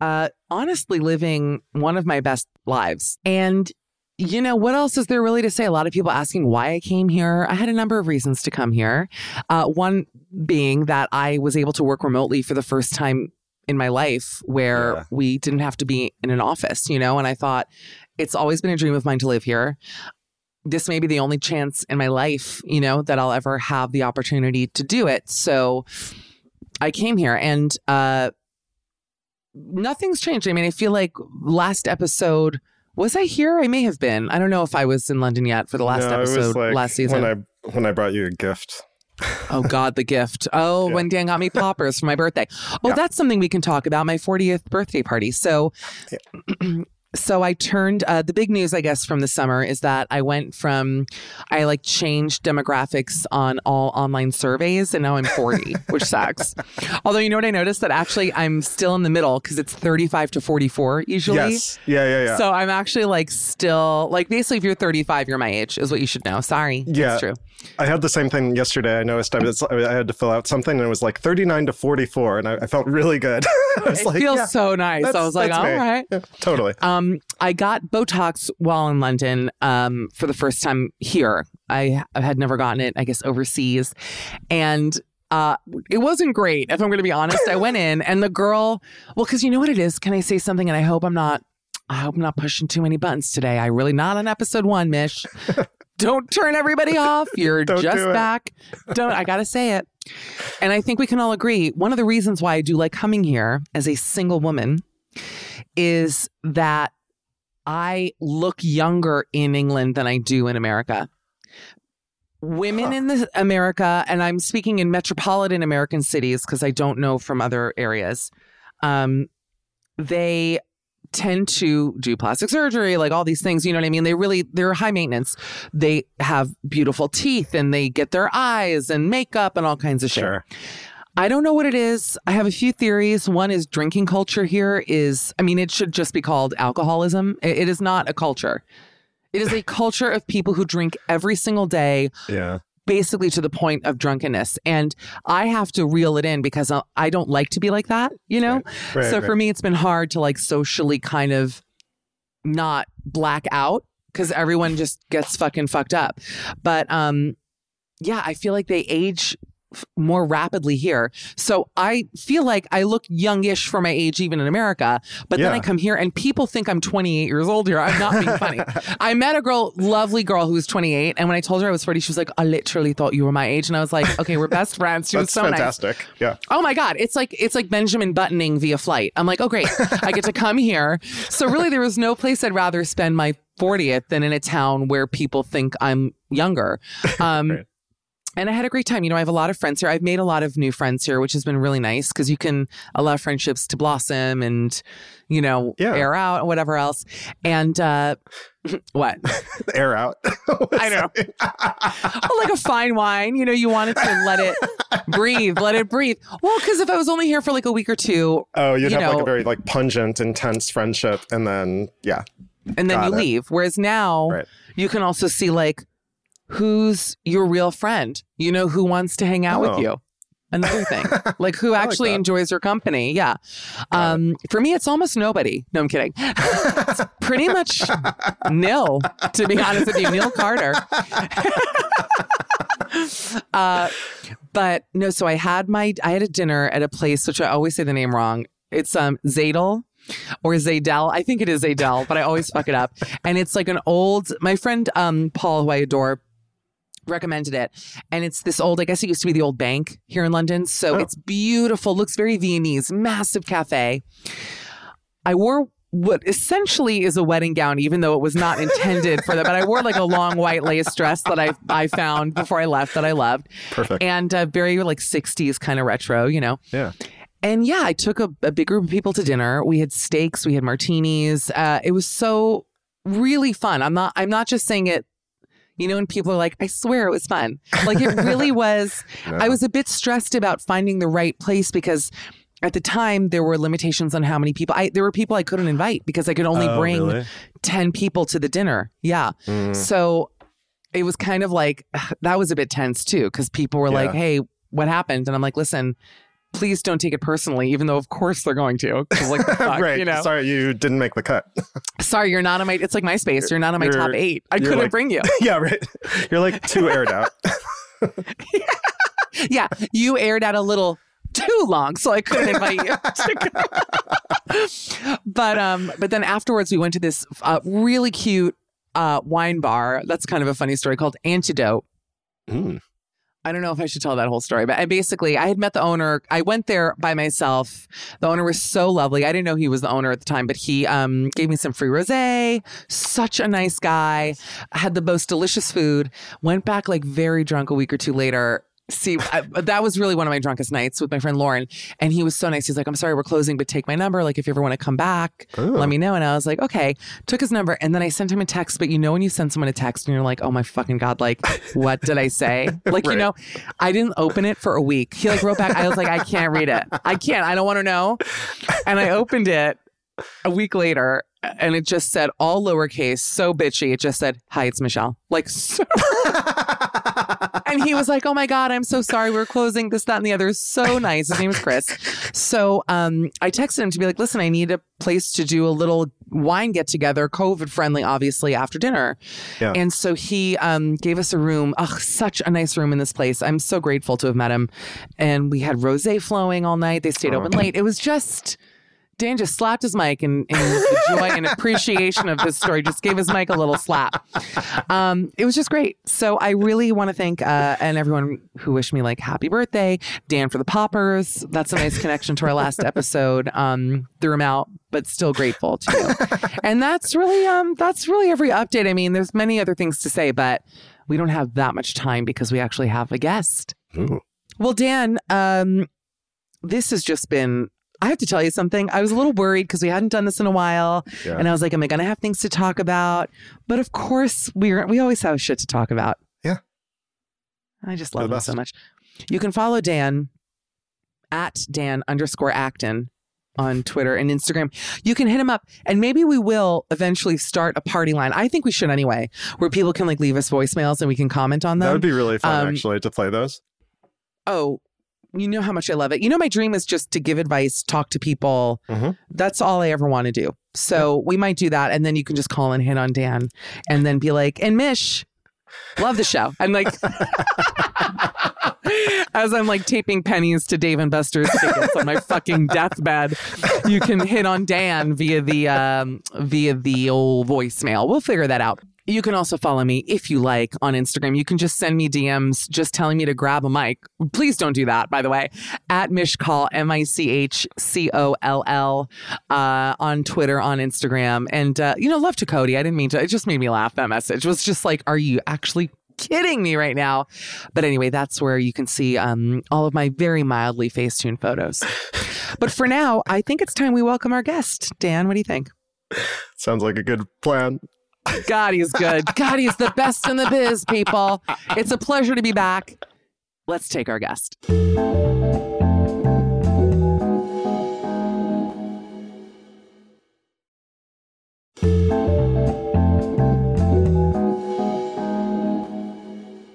Uh, honestly, living one of my best lives. And you know what else is there really to say? A lot of people asking why I came here. I had a number of reasons to come here. Uh, one being that I was able to work remotely for the first time in my life where Yeah. we didn't have to be in an office, you know, and I thought it's always been a dream of mine to live here. This may be the only chance in my life, you know, that I'll ever have the opportunity to do it. So I came here and uh nothing's changed. I mean, I feel like last episode was I here? I may have been. I don't know if I was in London yet for the last No, episode like last season. when I when I brought you a gift. Oh God, the gift. Oh, Yeah. when Dan got me poppers for my birthday. Oh, Yeah. that's something we can talk about. My 40th birthday party. So, so I turned. Uh, the big news, I guess, from the summer is that I went from, I like changed demographics on all online surveys, and now I'm 40, which sucks. Although you know what I noticed that actually I'm still in the middle because it's 35 to 44 usually. Yes. Yeah. Yeah. Yeah. So I'm actually like still like basically if you're 35, you're my age is what you should know. Sorry, yeah. it's true. I had the same thing yesterday. I noticed I, was, I had to fill out something and it was like 39 to 44, and I, I felt really good. It like, feels yeah, so nice. I was like, all me. right. Yeah, totally. Um, I got Botox while in London um, for the first time here. I, I had never gotten it, I guess, overseas. And uh, it wasn't great, if I'm going to be honest. I went in and the girl, well, because you know what it is. Can I say something? And I hope I'm not, I hope I'm not pushing too many buttons today. I really not on episode one, Mish. Don't turn everybody off. You're just do back. Don't, I got to say it. And I think we can all agree one of the reasons why I do like coming here as a single woman is that I look younger in England than I do in America. Women in the America, and I'm speaking in metropolitan American cities because I don't know from other areas. Um, they tend to do plastic surgery, like all these things. You know what I mean? They really they're high maintenance. They have beautiful teeth, and they get their eyes and makeup and all kinds of shit. Sure. I don't know what it is. I have a few theories. One is drinking culture here is, I mean, it should just be called alcoholism. It- it is not a culture. It is a culture of people who drink every single day, Yeah. Basically to the point of drunkenness. And I have to reel it in because I- don't like to be like that, you know? Right, so right. for me, it's been hard to like socially kind of not black out because everyone just gets fucking fucked up. But um, yeah, I feel like they age f- more rapidly here. So I feel like I look youngish for my age, even in America. But then I come here and people think I'm 28 years old here. I'm not being funny. I met a girl, lovely girl who was 28. And when I told her I was 40, she was like, I literally thought you were my age. And I was like, okay, we're best friends. She was so nice. Yeah. Oh my God. It's like it's like Benjamin buttoning via flight. I'm like, oh great. I get to come here. So really there was no place I'd rather spend my 40th than in a town where people think I'm younger. Um Right. And I had a great time. You know, I have a lot of friends here. I've made a lot of new friends here, which has been really nice because you can allow friendships to blossom and, you know, Yeah. air out and whatever else. And uh what? Air out. I know. Well, like a fine wine, you know, you wanted to let it breathe, let it breathe. Well, because if I was only here for like a week or two, Oh, you'd You have like a very like pungent, intense friendship, and then yeah, and then Got you it. leave. Whereas now Right. you can also see like who's your real friend, you know, who wants to hang out Oh. with you. Another thing, like who actually that. enjoys your company. Yeah. Um, for me, it's almost nobody. No, I'm kidding. it's pretty much nil, to be honest with you. Neil Carter. uh, but no, so I had my, I had a dinner at a place, which I always say the name wrong. It's um Zadel or Zadel. I think it is Zadel, but I always fuck it up. And it's like an old, my friend um Paul, who I adore, recommended it. And it's this old, I guess it used to be the old bank here in London. So Oh. it's beautiful, looks very Viennese, massive cafe. I wore what essentially is a wedding gown, even though it was not intended for that. But I wore like a long white lace dress that I I found before I left that I loved, perfect. and uh, very like '60s kind of retro, you know. yeah. And yeah, I took a, a big group of people to dinner. We had steaks, we had martinis. Uh, it was so really fun. I'm not. I'm not just saying it. You know, when people are like, "I swear it was fun," like it really was. I was a bit stressed about finding the right place because at the time there were limitations on how many people. I there were people I couldn't invite because I could only Oh, bring really? ten people to the dinner. Yeah, Mm. so it was kind of like that was a bit tense too because people were like, "Hey, what happened?" And I'm like, "Listen." Please don't take it personally, even though of course they're going to. Like, fuck, right. you know. Sorry, you didn't make the cut. Sorry, you're not on my. It's like MySpace. You're not on my You're- top eight. I couldn't like- bring you. yeah, right. You're like too aired out. yeah, you aired out a little too long, so I couldn't invite you. but um, but then afterwards, we went to this uh, really cute uh wine bar. That's kind of a funny story called Antidote. Mm. I don't know if I should tell that whole story, but I basically I had met the owner. I went there by myself. The owner was so lovely. I didn't know he was the owner at the time, but he um, gave me some free rosé. Such a nice guy. I had the most delicious food. Went back like very drunk a week or two later. See, I, that was really one of my drunkest nights with my friend Lauren, and he was so nice. He's like, "I'm sorry, we're closing, but take my number. Like, if you ever want to come back, let me know." And I was like, "Okay." Took his number, and then I sent him a text. But you know, when you send someone a text, and you're like, "Oh my fucking god!" Like, what did I say? Like, you know, I didn't open it for a week. He like wrote back. I was like, "I can't read it. I can't. I don't want to know." And I opened it a week later, and it just said all lowercase, so bitchy. It just said, "Hi, it's Michelle." Like, so and he was like, "Oh my god, I'm so sorry. We're closing this, that, and the other." So nice. His name is Chris. So um, I texted him to be like, "Listen, I need a place to do a little wine get together, COVID friendly, obviously after dinner." Yeah. And so he um, gave us a room. Ugh, such a nice room in this place. I'm so grateful to have met him. And we had rosé flowing all night. They stayed open late. It was just. Dan just slapped his mic in, in joy and appreciation of this story. Just gave his mic a little slap. Um, it was just great. So I really want to thank uh, and everyone who wished me like happy birthday, Dan for the poppers. That's a nice connection to our last episode. Um, threw him out, but still grateful to you. And that's really um, that's really every update. I mean, there's many other things to say, but we don't have that much time because we actually have a guest. Ooh. Well, Dan, um, this has just been. I have to tell you something. I was a little worried because we hadn't done this in a while, Yeah. and I was like, "Am I going to have things to talk about?" But of course, we're we always have shit to talk about. Yeah. I just love him so much. You can follow Dan at Dan underscore Acton on Twitter and Instagram. You can hit him up, and maybe we will eventually start a party line. I think we should anyway, where people can like leave us voicemails and we can comment on them. That would be really fun, Um, actually, to play those. oh, you know how much I love it. You know, my dream is just to give advice, talk to people. Mhm. That's all I ever want to do. So we might do that. And then you can just call and hit on Dan and then be like, and Mish, love the show. And like, as I'm like taping pennies to Dave and Buster's tickets on my fucking deathbed, you can hit on Dan via the um, via the old voicemail. We'll figure that out. You can also follow me if you like on Instagram. You can just send me DMs just telling me to grab a mic. Please don't do that, by the way. At Michcoll, M I C H C O L L, uh, on Twitter, on Instagram. And, uh, you know, love to Cody. I didn't mean to. It just made me laugh. That message It was just like, are you actually kidding me right now? But anyway, that's where you can see um, all of my very mildly Facetune photos. But for now, I think it's time we welcome our guest. Dan, what do you think? Sounds like a good plan. God, he's good. God, he's the best in the biz, people. It's a pleasure to be back. Let's take our guest.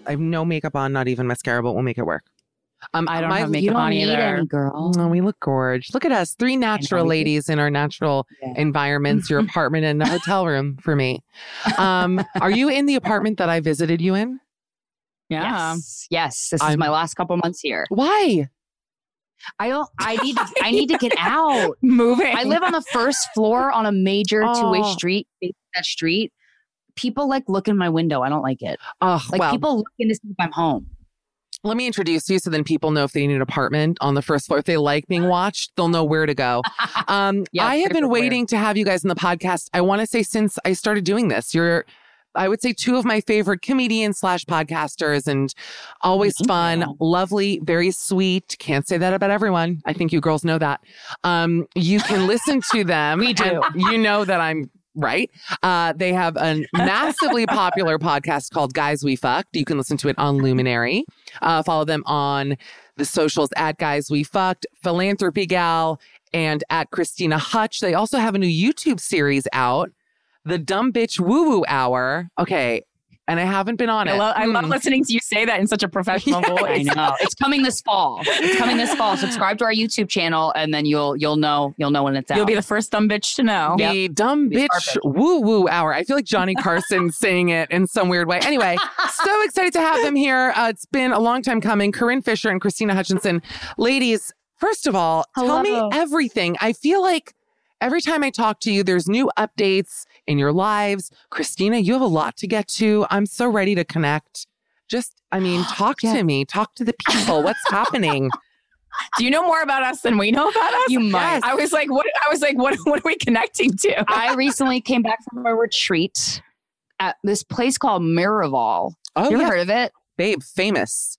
I have no makeup on, not even mascara, but we'll make it work. Um, I don't my- have You makeup don't on need either. any, girl. Oh, we look gorgeous. Look at us, three natural ladies in our natural Yeah. environments. Your apartment and the hotel room for me. Um, are you in the apartment that I visited you in? Yeah. Yes, yes. This I'm- is my last couple months here. Why? I don't. I need. To, I need to get out. Moving. I live on the first floor on a major two-way Oh. street. That street, people like look in my window. I don't like it. Oh, Like well, people look in to see if I'm home. Let me introduce you so then people know if they need an apartment on the first floor. If they like being watched, they'll know where to go. Um, Yeah, I have been waiting to have you guys in the podcast. I want to say since I started doing this, you're, I would say, two of my favorite comedians slash podcasters, and always Thank fun, you. lovely, very sweet. Can't say that about everyone. I think you girls know that. Um, you can listen to them. We do. You know that I'm right. Uh, they have a massively popular podcast called Guys We Fucked. You can listen to it on Luminary. Uh, follow them on the socials at Guys We Fucked, Philanthropy Gal, and at Krystyna Hutch. They also have a new YouTube series out, The Dumb Bitch Woo Woo Hour. Okay. And I haven't been on I it. love, I love Hmm. listening to you say that in such a professional Yes. I know it's coming this fall. It's coming this fall. Subscribe to our YouTube channel, and then you'll you'll know you'll know when it's out. You'll be the first dumb bitch to know. The dumb Be bitch woo woo hour. I feel like Johnny Carson saying it in some weird way. Anyway, so excited to have them here. Uh, it's been a long time coming. Corinne Fisher and Krystyna Hutchinson. Ladies, first of all, tell me everything. I feel like every time I talk to you, there's new updates in your lives. Krystyna, you have a lot to get to. I'm so ready to connect. Just, I mean, talk Yeah. to me, talk to the people. What's happening? Do you know more about us than we know about us? You might. I was like, what? I was like, what? What are we connecting to? I recently came back from a retreat at this place called Miraval. Oh, you ever yeah, heard of it? babe, famous.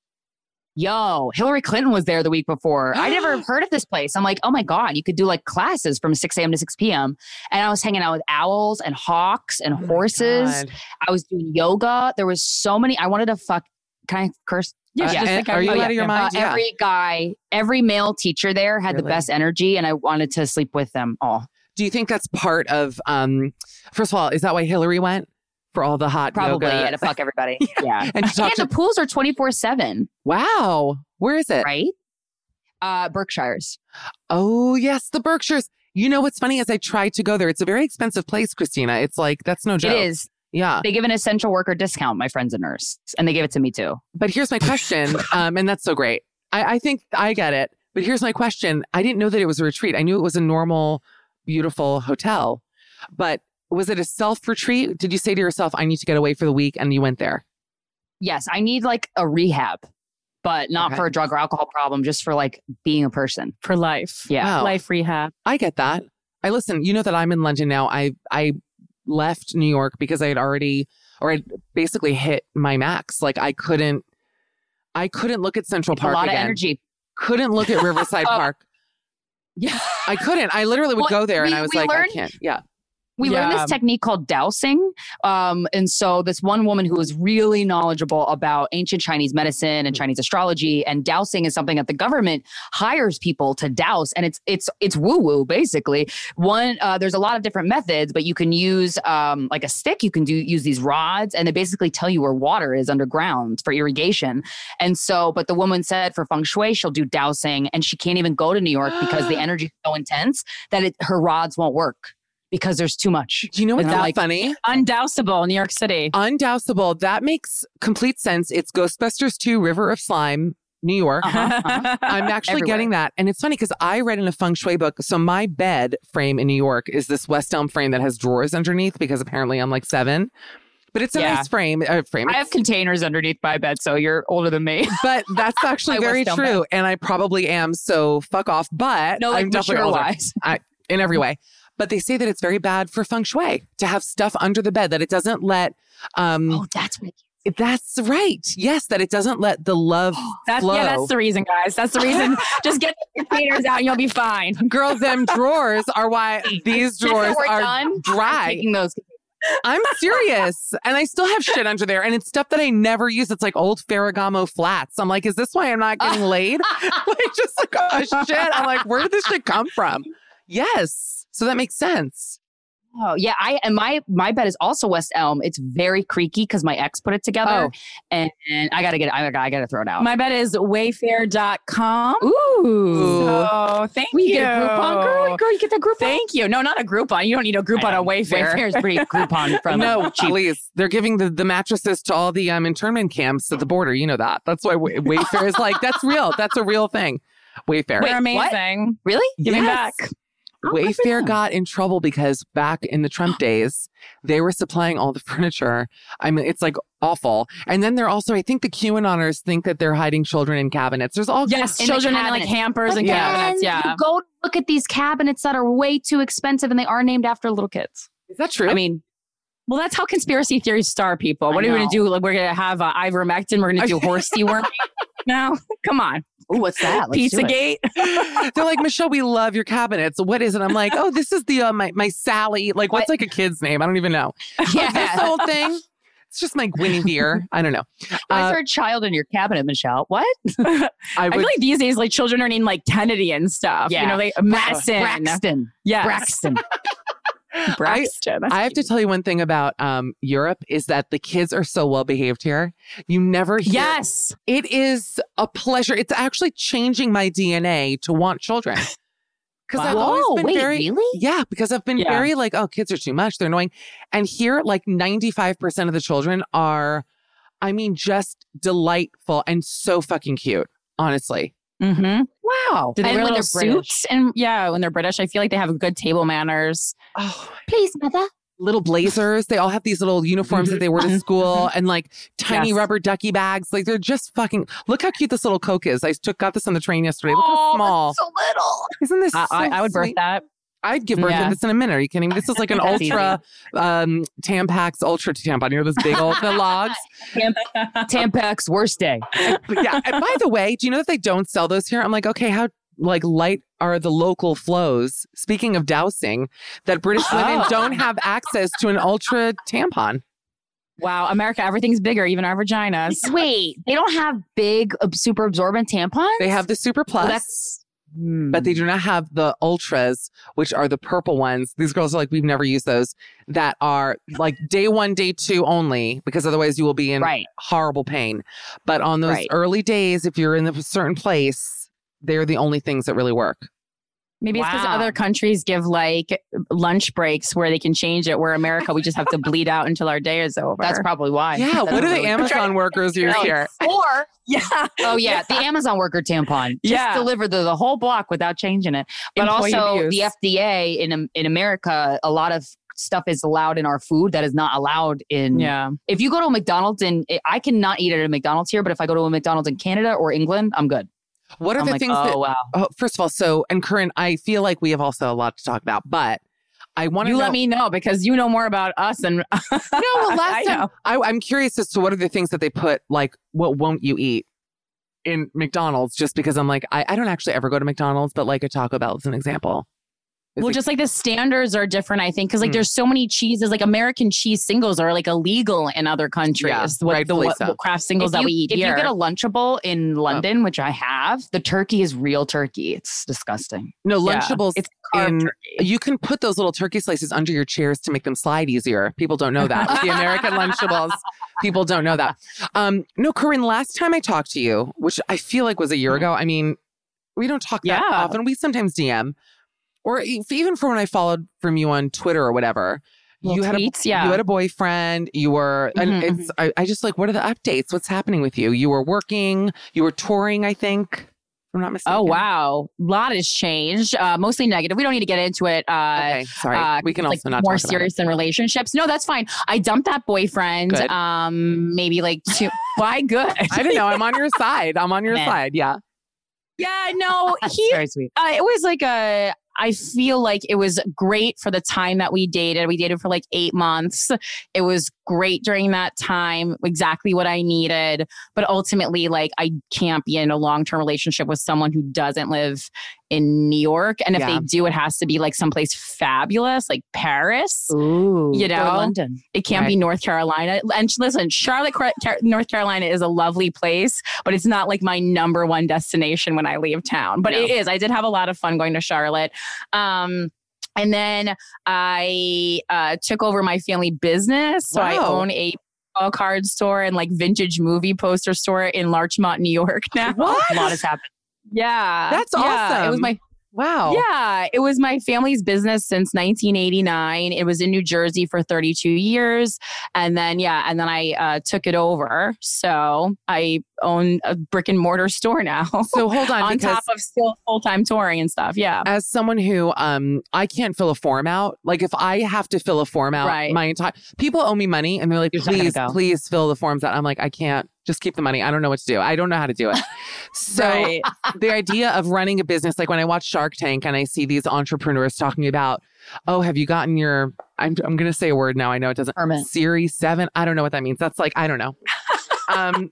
Yo, Hillary Clinton was there the week before. I never heard of this place. I'm like, oh my God, you could do like classes from 6 a.m. to 6 p.m. And I was hanging out with owls and hawks and Oh horses. I was doing yoga. There was so many. I wanted to fuck. Can I curse? Yeah, Uh, just and like are you out of your mind? Uh, Yeah. Every guy, every male teacher there had the best energy, and I wanted to sleep with them all. Do you think that's part of um first of all, is that why Hillary went? For all the hot Probably yoga. yeah, to fuck everybody. yeah. And to the pools are 24 7, wow, where is it? right? Uh, Berkshires. Oh yes, the Berkshires. You know what's funny is I tried to go there. It's a very expensive place, Krystyna. It's like that's no joke. It is. Yeah. They give an essential worker discount. My friend's a nurse, and they give it to me too. But here's my question, um, and that's so great. I, I think I get it. But here's my question. I didn't know that it was a retreat. I knew it was a normal, beautiful hotel. But was it a self retreat? Did you say to yourself, I need to get away for the week and you went there? Yes, I need like a rehab, but not Okay. for a drug or alcohol problem, just for like being a person. For life. Yeah. Wow. Life rehab. I get that. I listen, you know that I'm in London now. I I left New York because I had already or I basically hit my max. Like I couldn't I couldn't look at Central a Park lot again. of energy. Couldn't look at Riverside Oh. Park. Yeah. I couldn't. I literally would Well, go there and I was like, learned- I can't. Yeah. We learned this technique called dowsing. Um, and so this one woman who is really knowledgeable about ancient Chinese medicine and Chinese astrology and dowsing is something that the government hires people to douse. And it's it's it's woo-woo, basically. One, uh, there's a lot of different methods, but you can use um, like a stick, you can do use these rods, and they basically tell you where water is underground for irrigation. And so, but the woman said for feng shui, she'll do dowsing and she can't even go to New York because the energy is so intense that it, her rods won't work because there's too much. Do you know what's that like, funny? Undousable, New York City. Undousable. That makes complete sense. It's Ghostbusters 2 River of Slime, New York. Uh-huh, uh-huh. I'm actually getting that. And it's funny because I read in a feng shui book. So my bed frame in New York is this West Elm frame that has drawers underneath because apparently I'm like seven. But it's a Yeah. nice frame. Uh, frame. I have containers underneath my bed, so you're older than me. but that's actually very true. And I probably am. So fuck off. But No, like I'm definitely older. wise. I, in every way. But they say that it's very bad for feng shui to have stuff under the bed, that it doesn't let. Um, Oh, that's what. That's right. Yes, that it doesn't let the love That's flow. yeah, that's the reason, guys. That's the reason. Just get the containers out and you'll be fine. Girl, them drawers are why these drawers are done, I'm dry. those. I'm serious. And I still have shit under there. And it's stuff that I never use. It's like old Ferragamo flats. I'm like, is this why I'm not getting laid? like, just like, oh shit. I'm like, where did this shit come from? Yes. So that makes sense. Oh yeah, I and my my bed is also West Elm. It's very creaky because my ex put it together, Oh. and, and I gotta get I gotta, I gotta throw it out. My bed is wayfair.com. Ooh, So thank we you. get a Groupon, girl. Girl, you get that Groupon. Thank you. No, not a Groupon. You don't need a Groupon on Wayfair. Wayfair is pretty Groupon friendly. no, cheap. please. They're giving the, the mattresses to all the um, internment camps at the border. You know that. That's why Way- Wayfair is like, that's real. That's a real thing. Wayfair. They're Wait, what? amazing. Really? Give me Yes. back. Oh, good for Wayfair got in trouble because back in the Trump days, they were supplying all the furniture. I mean, it's like awful. And then they're also, I think the QAnoners think that they're hiding children in cabinets. There's all Yes, In children in like hampers But and cabinets. Yeah. go look at these cabinets that are way too expensive, and they are named after little kids. Is that true? I mean, Well, that's how conspiracy theories start, people. What are we going to do? Like, we're going to have uh, ivermectin. We're going to do horse deworming. no, come on. ooh, what's that? Let's. Pizzagate. they're like, Michelle, we love your cabinets. What is it? I'm like, oh, this is the uh, my my Sally. Like, what's What? like a kid's name? I don't even know. Yeah. this whole thing. It's just my Guinevere. I don't know. Why is Uh, there a child in your cabinet, Michelle? What? I I feel like these days, like children are named like Kennedy and stuff. Yeah. You know, they Madison. Braxton. Yes. Braxton. Braxton. That's I have to tell you one thing about um, Europe is that the kids are so well behaved here. You never hear. Yes. It is a pleasure. It's actually changing my DNA to want children. Because I've always Whoa, been wait, very really? yeah. Because I've been Yeah. very like, oh, kids are too much. They're annoying. And here, like ninety five percent of the children are, I mean, just delightful and so fucking cute. Honestly, Mm-hmm. wow. Do they And wear when little they're British. suits? And yeah, when they're British, I feel like they have good table manners. Oh, Please, mother. little blazers. They all have these little uniforms that they wear to school and like tiny Yes. rubber ducky bags. Like they're just fucking. Look how cute this little Coke is. I took got this on the train yesterday. Look how small. So little. Isn't this? I, I, so I would birth that. I'd give birth Yeah. to this in a minute. Are you kidding me? This is like an ultra um, Tampax ultra tampon. You know those big ultra logs. Tampax worst day. But yeah. And by the way, do you know that they don't sell those here? I'm like, okay, how like light are the local flows? Speaking of dousing, that British women Oh. don't have access to an ultra tampon. Wow, America, everything's bigger, even our vaginas. Wait, they don't have big, super absorbent tampons? They have the super plus. Well, that's but they hmm. do not have the ultras, which are the purple ones. These girls are like, we've never used those that are like day one, day two only, because otherwise you will be in Right. horrible pain. But on those Right. early days, if you're in a certain place, they're the only things that really work. Maybe it's because other countries give like lunch breaks where they can change it. Where America, we just have to bleed out until our day is over. That's probably why. Yeah. That's what do the really- Amazon workers use here? Or yeah, Oh yeah, the Amazon worker tampon. Just Yeah. deliver the, the whole block without changing it. But Employee also abuse. the FDA in in America, a lot of stuff is allowed in our food that is not allowed in. yeah. If you go to a McDonald's and I cannot eat at a McDonald's here, but if I go to a McDonald's in Canada or England, I'm good. What are I'm the like, things oh that, wow. oh, first of all, so, and Corinne, I feel like we have also a lot to talk about, but I want to You know. let me know because you know more about us and No, well, last I time know. I, I'm curious as to what are the things that they put like what won't you eat in McDonald's? Just because I'm like I, I don't actually ever go to McDonald's, but like a Taco Bell is an example. Well, like- just like the standards are different, I think, because like Mm. there's so many cheeses. Like American cheese singles are like illegal in other countries. Yeah, what, the, rightfully what, so. what Kraft singles If that you, we eat if here. you get a Lunchable in London, which I have, the turkey is real turkey. It's disgusting. no yeah, Lunchables. it's in, turkey. you can put those little turkey slices under your chairs to make them slide easier. People don't know that. the American Lunchables. People don't know that. Um, no, Corinne. Last time I talked to you, which I feel like was a year ago. I mean, we don't talk that Yeah. often. We sometimes DM, or even for when I followed from you on Twitter or whatever. Little you had a yeah. you had a boyfriend. You were, and Mhm, it's I, I just like what are the updates? What's happening with you? You were working. You were touring. I think. I'm not mistaken. Oh wow, a lot has changed. Uh, mostly negative. We don't need to get into it. Uh, Okay, sorry. uh, we can also like, not more talk about it. serious than relationships. No, that's fine. I dumped that boyfriend. Good. Um, maybe like two. Why good? I don't know. I'm on your side. I'm on your Nah. side. Yeah. yeah, no, he Very sweet. uh, it was like a i feel like it was great for the time that we dated. We dated for like eight months. It was great during that time exactly what i needed but ultimately like i can't be in a long-term relationship with someone who doesn't live in new york and if Yeah. they do it has to be like someplace fabulous like paris Ooh, You know? London. it can't be North Carolina. And listen, Charlotte, North Carolina is a lovely place, but it's not like my number one destination when I leave town. But it is. I did have a lot of fun going to Charlotte. Um, and then I uh, took over my family business. So I own a baseball card store and like vintage movie poster store in Larchmont, New York now. What? A lot has happened. Yeah. That's Yeah, It was my Wow. yeah, it was my family's business since 1989. It was in New Jersey for 32 years. And then, yeah, and then I uh, took it over. So I own a brick and mortar store now. So hold on, on top of still full time touring and stuff. Yeah. as someone who um I can't fill a form out. Like if I have to fill a form out, Right. my entire people owe me money and they're like, You're just not gonna please, go. please fill the forms out. I'm like, I can't. Just keep the money. I don't know what to do. I don't know how to do it. So Right. the idea of running a business, like when I watch Shark Tank and I see these entrepreneurs talking about, oh, have you gotten your? I'm I'm gonna say a word now. I know it doesn't. Permit. Series seven. I don't know what that means. That's like I don't know. um,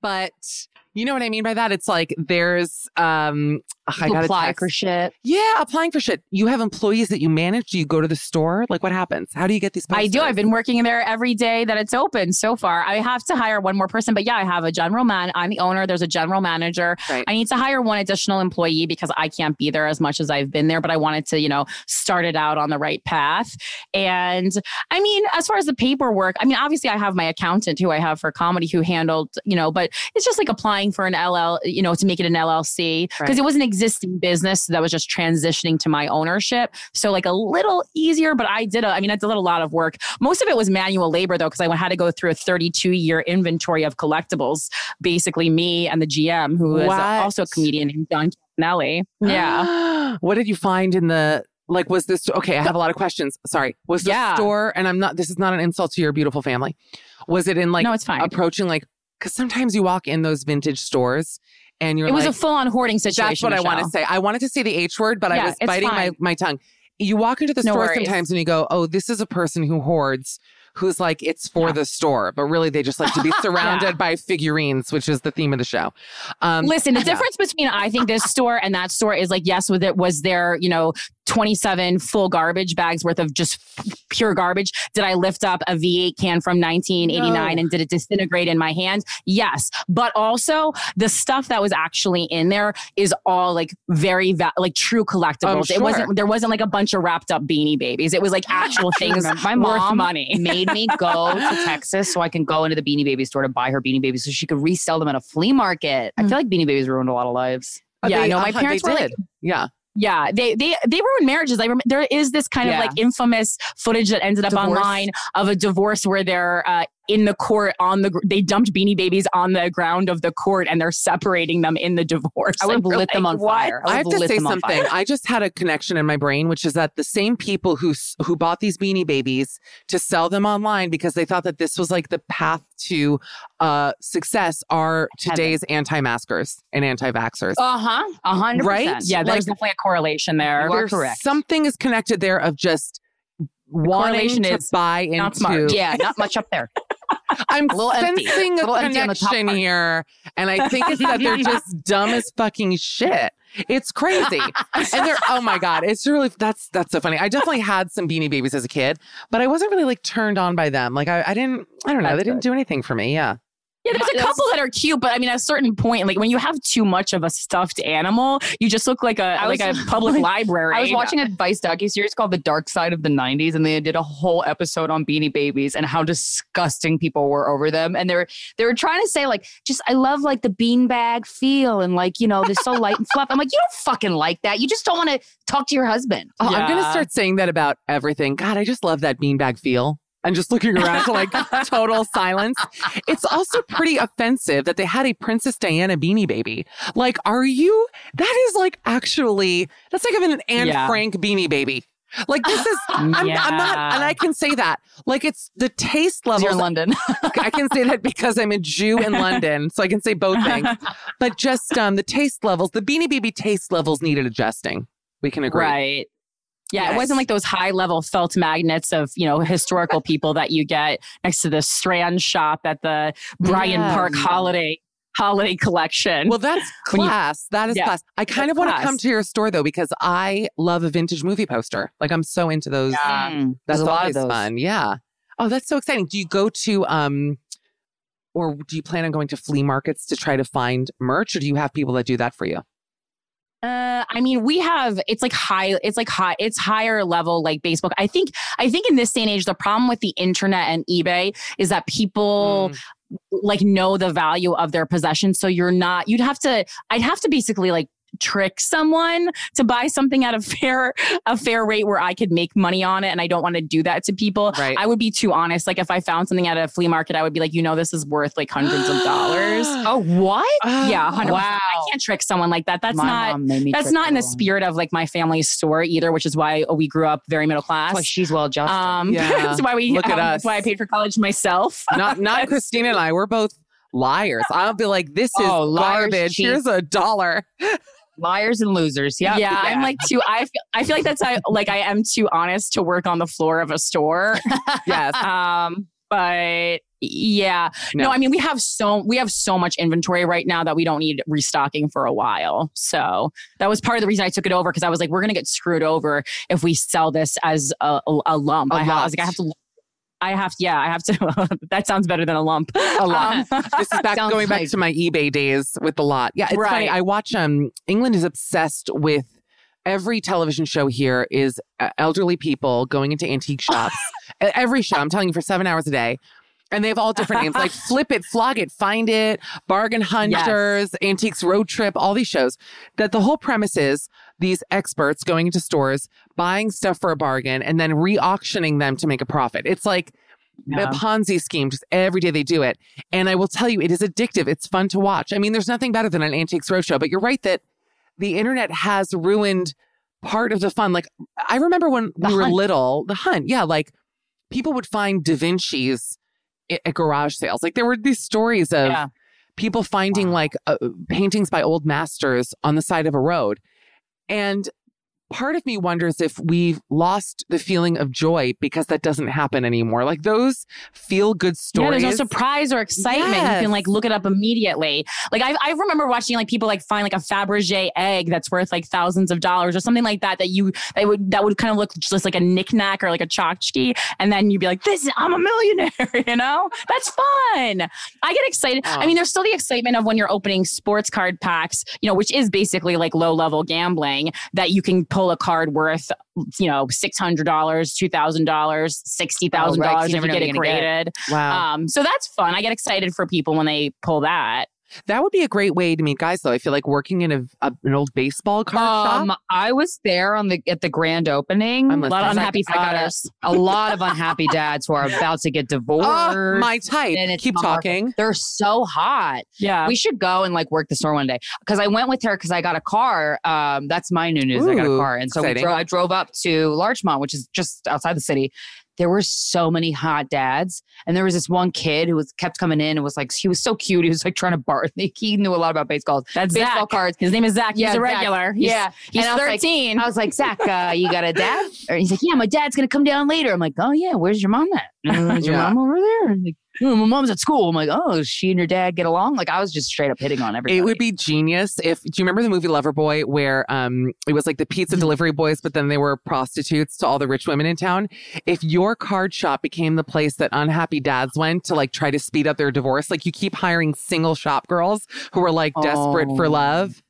but you know what I mean by that? It's like there's um. I got apply for shit. Yeah, applying for shit. You have employees that you manage. Do you go to the store? Like what happens? How do you get these? I do. I've been working in there every day that it's open so far. I have to hire one more person, but yeah, I have a general man. I'm the owner. There's a general manager. Right. I need to hire one additional employee because I can't be there as much as I've been there, but I wanted to, you know, start it out on the right path. And I mean, as far as the paperwork, I mean, obviously I have my accountant who I have for comedy who handled, you know, but it's just like applying for an LL, you know, to make it an LLC because Right. it was an existing business that was just transitioning to my ownership. So like a little easier, but I did, a, I mean, I did a lot of work. Most of it was manual labor though, because I had to go through a 32 year inventory of collectibles. Basically, me and the GM, who is also a comedian named John Campanelli. Yeah. what did you find in the like? Was this okay? I have a lot of questions. Sorry. Was the Yeah. store? And I'm not. This is not an insult to your beautiful family. Was it in like no, it's fine. approaching like? Because sometimes you walk in those vintage stores and you're it was like, a full on hoarding situation. That's what I want to say. I wanted to say the H word, but I was biting my, fine. my tongue. You walk into the No store worries. sometimes and you go, oh, this is a person who hoards, who's like, it's for Yeah. the store. But really, they just like to be surrounded by figurines, which is the theme of the show. Um, Listen, the yeah. difference between I think this store and that store is like, yes, with it was there, you know, 27 full garbage bags worth of just pure garbage. Did I lift up a V8 can from 1989 No. and did it disintegrate in my hands? Yes. But also the stuff that was actually in there is all like very va- like true collectibles. It wasn't there wasn't like a bunch of wrapped up beanie babies. It was like actual things My worth mom money. made me go to Texas so I can go into the Beanie Baby store to buy her Beanie Babies so she could resell them at a flea market. I feel like Beanie Babies ruined a lot of lives. Yeah, They- no, my uh, parents they were did. like yeah. Yeah, they they they ruined marriages. I remember there is this kind Yeah. of like infamous footage that ended up Divorce. online of a divorce where they're uh, in the court on the they dumped Beanie Babies on the ground of the court and they're separating them in the divorce. I would have And we're lit them on what? fire. I have would to lit say something. I just had a connection in my brain, which is that the same people who who bought these beanie babies to sell them online because they thought that this was like the path to uh, success are today's anti-maskers and anti-vaxxers. Uh huh. A hundred Right? percent. Yeah, there's Like- definitely a correlation there. You are correct. Something is connected there of just wanting correlation to is buy not into. smart. Yeah, not much up there. I'm A little empty. sensing a Little empty on the top connection here, and I think it's that they're just dumb as fucking shit. It's crazy, and they're oh my god, it's really that's that's so funny. I definitely had some Beanie Babies as a kid, but I wasn't really like turned on by them. Like I, I didn't, I don't know, That's they didn't good. do anything for me. Yeah, Yeah, there's a couple that are cute, but I mean, at a certain point, like when you have too much of a stuffed animal, you just look like a I like a public library. I was watching a Vice docu series called The Dark Side of the '90s, and they did a whole episode on Beanie Babies and how disgusting people were over them. And they were they were trying to say like, just I love like the beanbag feel and like you know they're so light and fluff. I'm like, you don't fucking like that. You just don't want to talk to your husband. Oh, I'm gonna start saying that about everything. God, I just love that beanbag feel. And just looking around to like total silence. It's also pretty offensive that they had a Princess Diana beanie baby. Like, are you? That is like actually, that's like having an Anne Yeah. Frank beanie baby. Like, this is, I'm, I'm not, and I can say that. Like, it's the taste 'Cause You're levels. in London. I can say that because I'm a Jew in London, so I can say both things. But just um, the taste levels, the beanie baby taste levels needed adjusting. We can agree. Right. Yeah, Yes. it wasn't like those high level felt magnets of, you know, historical people that you get next to the Strand shop at the Bryant Yeah. Park holiday holiday collection. Well, that's When you- class. that is Yeah, class. I kind of want to come to your store though because I love a vintage movie poster. Like I'm so into those. Mm, That's there's a lot always of those. fun. Yeah. Oh, that's so exciting. Do you go to um, or do you plan on going to flea markets to try to find merch, or do you have people that do that for you? Uh, I mean, we have it's like high, it's like high, it's higher level like Facebook. I think, I think in this day and age, the problem with the internet and eBay is that people Mm. like know the value of their possessions. So you're not, you'd have to, I'd have to basically like trick someone to buy something at a fair, a fair rate where I could make money on it. And I don't want to do that to people. Right. I would be too honest. Like if I found something at a flea market, I would be like, you know, this is worth like hundreds of dollars. Oh, what? Yeah, 100%. Wow. I can't trick someone like that. That's My not mom made me that's not in the spirit of like my family's store either, which is why we grew up very middle class. she's well adjusted. Um, Yeah. that's why we Look at um, us. That's why I paid for college myself. Not not Krystyna and I. We're both liars. I'll be like, this is Oh, garbage. cheap. Here's a dollar. Liars and losers. Yeah. Yeah, I'm like too. I feel, I feel like that's like I am too honest to work on the floor of a store. Yes. um, but yeah, no. No. I mean we have so we have so much inventory right now that we don't need restocking for a while. So that was part of the reason I took it over because I was like, we're gonna get screwed over if we sell this as a, a, lump. A I was like, I have to. I have to, yeah, I have to. that sounds better than a lump. A lot. Um, this is back Sounds going back like- to my eBay days with the lot. Yeah, it's funny. I watch um England is obsessed with every television show here is uh, elderly people going into antique shops. Every show, I'm telling you for 7 hours a day. And they have all different names like Flip It, Flog It, Find It, Bargain Hunters, Antiques Road Trip, all these shows. That the whole premise is these experts going into stores, buying stuff for a bargain, and then re auctioning them to make a profit. It's like Yeah. a Ponzi scheme, just every day they do it. And I will tell you, it is addictive. It's fun to watch. I mean, there's nothing better than an Antiques Roadshow, but you're right that the internet has ruined part of the fun. Like, I remember when The we were little, the hunt, yeah, like people would find Da Vinci's at, garage sales. Like, there were these stories of Yeah. people finding like uh, paintings by old masters on the side of a road. And part of me wonders if we've lost the feeling of joy because that doesn't happen anymore. Like those feel good stories. Yeah, there's no surprise or excitement. You can like look it up immediately. Like I, I remember watching like people like find like a Fabergé egg that's worth like thousands of dollars or something like that. That you that would that would kind of look just like a knickknack or like a tchotchke, and then you'd be like, "This, I'm a millionaire." You know, that's fun. I get excited. I mean, there's still the excitement of when you're opening sports card packs, you know, which is basically like low level gambling that you can pull a card worth, you know, six hundred dollars, two thousand dollars, sixty thousand Oh, right, dollars you if you get it what you're. Wow. Um, so that's fun. I get excited for people when they pull that. That would be a great way to meet guys, though. I feel like working in a, a- an old baseball card Um, shop. I was there on the at the grand opening. I'm A lot of unhappy I got a- fathers. A, lot of unhappy dads who are about to get divorced. Oh, my type. Keep talking. They're so hot. Yeah. We should go and like work the store one day because I went with her because I got a car. Um, that's my new news. I got a car, and so dro- I drove up to Larchmont, which is just outside the city. There were so many hot dads, and there was this one kid who was kept coming in and was like, he was so cute. He was like trying to bar. He knew a lot about baseball. That's baseball Zach. cards. His name is Zach. He's a Zach. regular. He's, Yeah. He's And I was like- 13. I was like, Zach, uh, you got a dad? Or he's like, Yeah, my dad's gonna come down later. I'm like, Oh yeah, where's your mom at? "Uh, Is your Yeah. mom over there? "Oh, my mom's at school. I'm like, Oh, she and your dad get along? Like I was just straight up hitting on everybody. It would be genius if. Do you remember the movie Loverboy, where um it was like the pizza Mm-hmm. delivery boys, but then they were prostitutes to all the rich women in town? If your card shop became the place that unhappy dads went to like try to speed up their divorce, like you keep hiring single shop girls who are like desperate for Oh. love.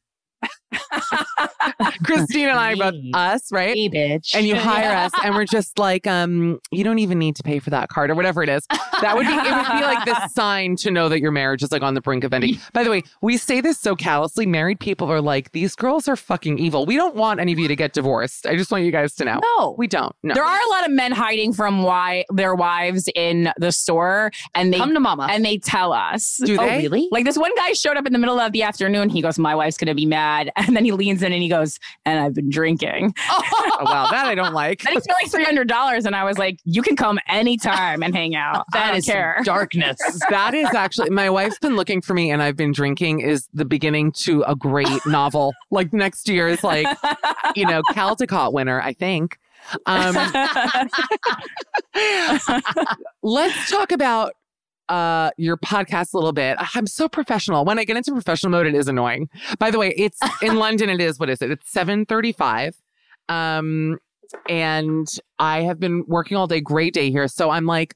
Christine and I both us, right? Hey, bitch. and you hire us and we're just like um you don't even need to pay for that card or whatever it is that would be it would be like this sign to know that your marriage is like on the brink of ending by the way we say this so callously married people are like these girls are fucking evil we don't want any of you to get divorced i just want you guys to know no. we don't no There are a lot of men hiding from why their wives in the store, and they Come to mama. and they tell us. Do oh, really? Like this one guy showed up in the middle of the afternoon. He goes, "My wife's gonna be mad," and then he leans in and he goes, "And I've been drinking." oh, wow that i don't like And he's for like three hundred dollars, and I was like, "You can come anytime and hang out. That is care." darkness. that is actually my wife's been looking for me and i've been drinking is the beginning to a great novel like next year is like you know caldecott winner i think um let's talk about uh your podcast a little bit i'm so professional when i get into professional mode it is annoying by the way it's in london it is what is it it's 7.35 um and i have been working all day great day here so i'm like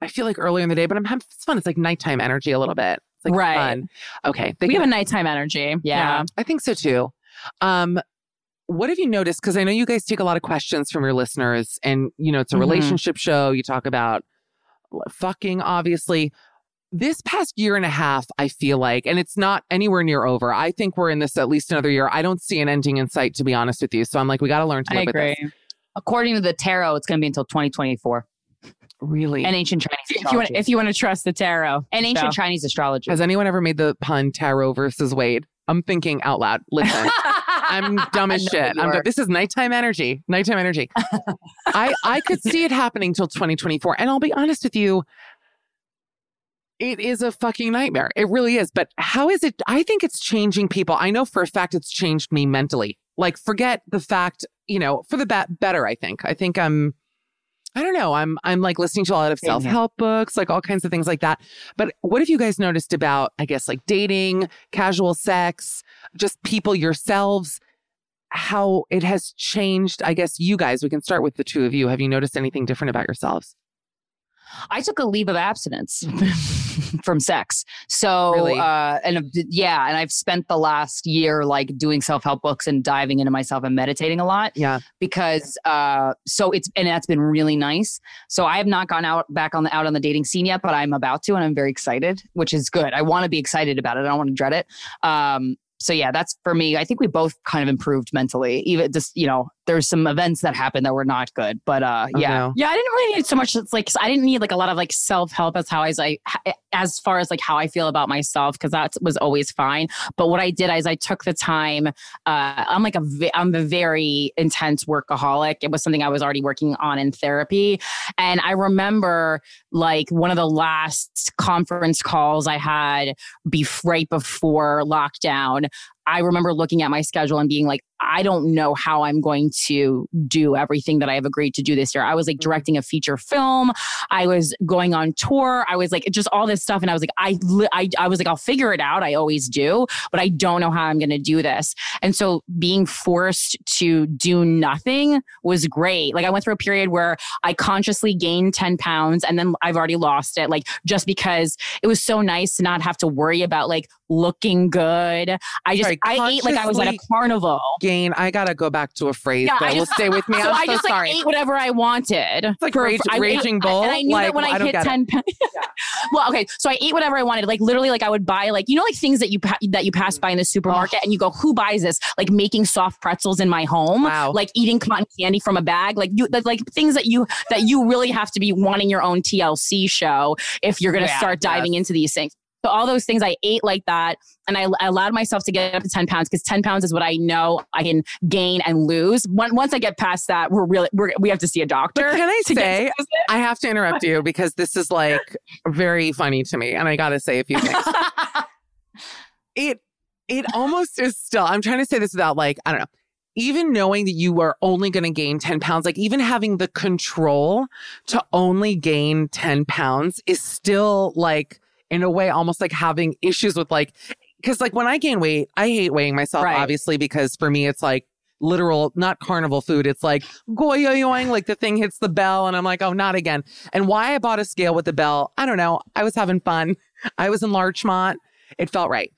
i feel like earlier in the day but i'm having it's fun it's like nighttime energy a little bit it's like Right. fun okay we have a nighttime energy. Yeah. I think so too. Um, what have you noticed? Because I know you guys take a lot of questions from your listeners, and you know it's a Mhm. relationship show. You talk about fucking, obviously. This past year and a half, I feel like, and it's not anywhere near over. I think we're in this at least another year. I don't see an ending in sight, to be honest with you. So I'm like, we got to learn to I live with agree. this. According to the tarot, it's going to be until 2024 Really? and ancient Chinese If you want, if you want to trust the tarot and ancient So- Chinese astrology. Has anyone ever made the pun tarot versus Wade? I'm thinking out loud. Listen. I'm dumb as shit. I'm this is nighttime energy. Nighttime energy. I I could see it happening till 2024. And I'll be honest with you, it is a fucking nightmare. It really is. But how is it? I think it's changing people. I know for a fact it's changed me mentally. Like, forget the fact, you know, for the be- better. I think. I think I'm. I don't know. I'm I'm like listening to a lot of self help books, like all kinds of things like that. But what have you guys noticed about, I guess, like dating, casual sex, just people yourselves? How it has changed? I guess you guys. We can start with the two of you. Have you noticed anything different about yourselves? I took a leave of abstinence from sex. So, Really? uh, and yeah, and I've spent the last year like doing self help books and diving into myself and meditating a lot Yeah. because, uh, so it's, and that's been really nice. So I have not gone out back on the, out on the dating scene yet, but I'm about to, and I'm very excited, which is good. I want to be excited about it. I don't want to dread it. Um, so yeah, that's for me. I think we both kind of improved mentally. Even just you know, there's some events that happened that were not good, but uh, Oh, yeah, no. Yeah, I didn't really need so much. It's like I didn't need like a lot of like self help as how I was like as far as like how I feel about myself because that was always fine. But what I did is I took the time. Uh, I'm like a I'm a very intense workaholic. It was something I was already working on in therapy, and I remember like one of the last conference calls I had be right before lockdown. I remember looking at my schedule and being like, I don't know how I'm going to do everything that I have agreed to do this year. I was like mm-hmm. directing a feature film. I was going on tour. I was like just all this stuff. And I was like, I, I, I was like, I'll figure it out. I always do, but I don't know how I'm going to do this. And so being forced to do nothing was great. Like I went through a period where I consciously gained 10 pounds and then I've already lost it. Like just because it was so nice to not have to worry about like looking good. I just, Sorry, I ate like I was at a carnival. Gain. I gotta go back to a phrase Yeah, that I will stay with me. So I'm I just sorry. like ate whatever I wanted. It's like rage- raging bull? And I knew Like, that when I, I hit 10 pounds. well, okay. So I ate whatever I wanted. Like literally, like I would buy like, you know, like things that you, pa- that you pass by in the supermarket and you go, who buys this? Like making soft pretzels in my home. Wow. Like eating cotton candy from a bag. Like you, like, like things that you, that you really have to be wanting your own TLC show if you're going to Yeah, start diving into these things. So all those things I ate like that, and I, I allowed myself to get up to ten pounds because ten pounds is what I know I can gain and lose. Once once I get past that, we're really we're, we have to see a doctor. But can I say. I have to interrupt you because this is like very funny to me, and I gotta say a few things. it it almost is still. I'm trying to say this without like I don't know. Even knowing that you are only going to gain 10 pounds, like even having the control to only gain 10 pounds is still like, in a way, almost like having issues with like, because like when I gain weight, I hate weighing myself, Right. obviously, because for me, it's like literal, not carnival food. It's like goyoyoing, like the thing hits the bell, and I'm like, oh, not again. And why I bought a scale with the bell, I don't know. I was having fun. I was in Larchmont. It felt right.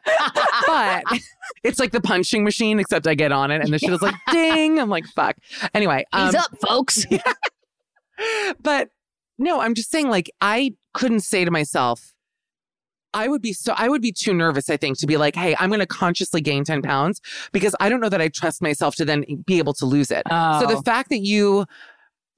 but it's like the punching machine, except I get on it and the shit is like ding. I'm like, fuck. Anyway. He's um, up, folks. but no, I'm just saying, like, I couldn't say to myself, I would be so, I would be too nervous, I think, to be like, hey, I'm going to consciously gain 10 pounds because I don't know that I trust myself to then be able to lose it. So the Oh. fact that you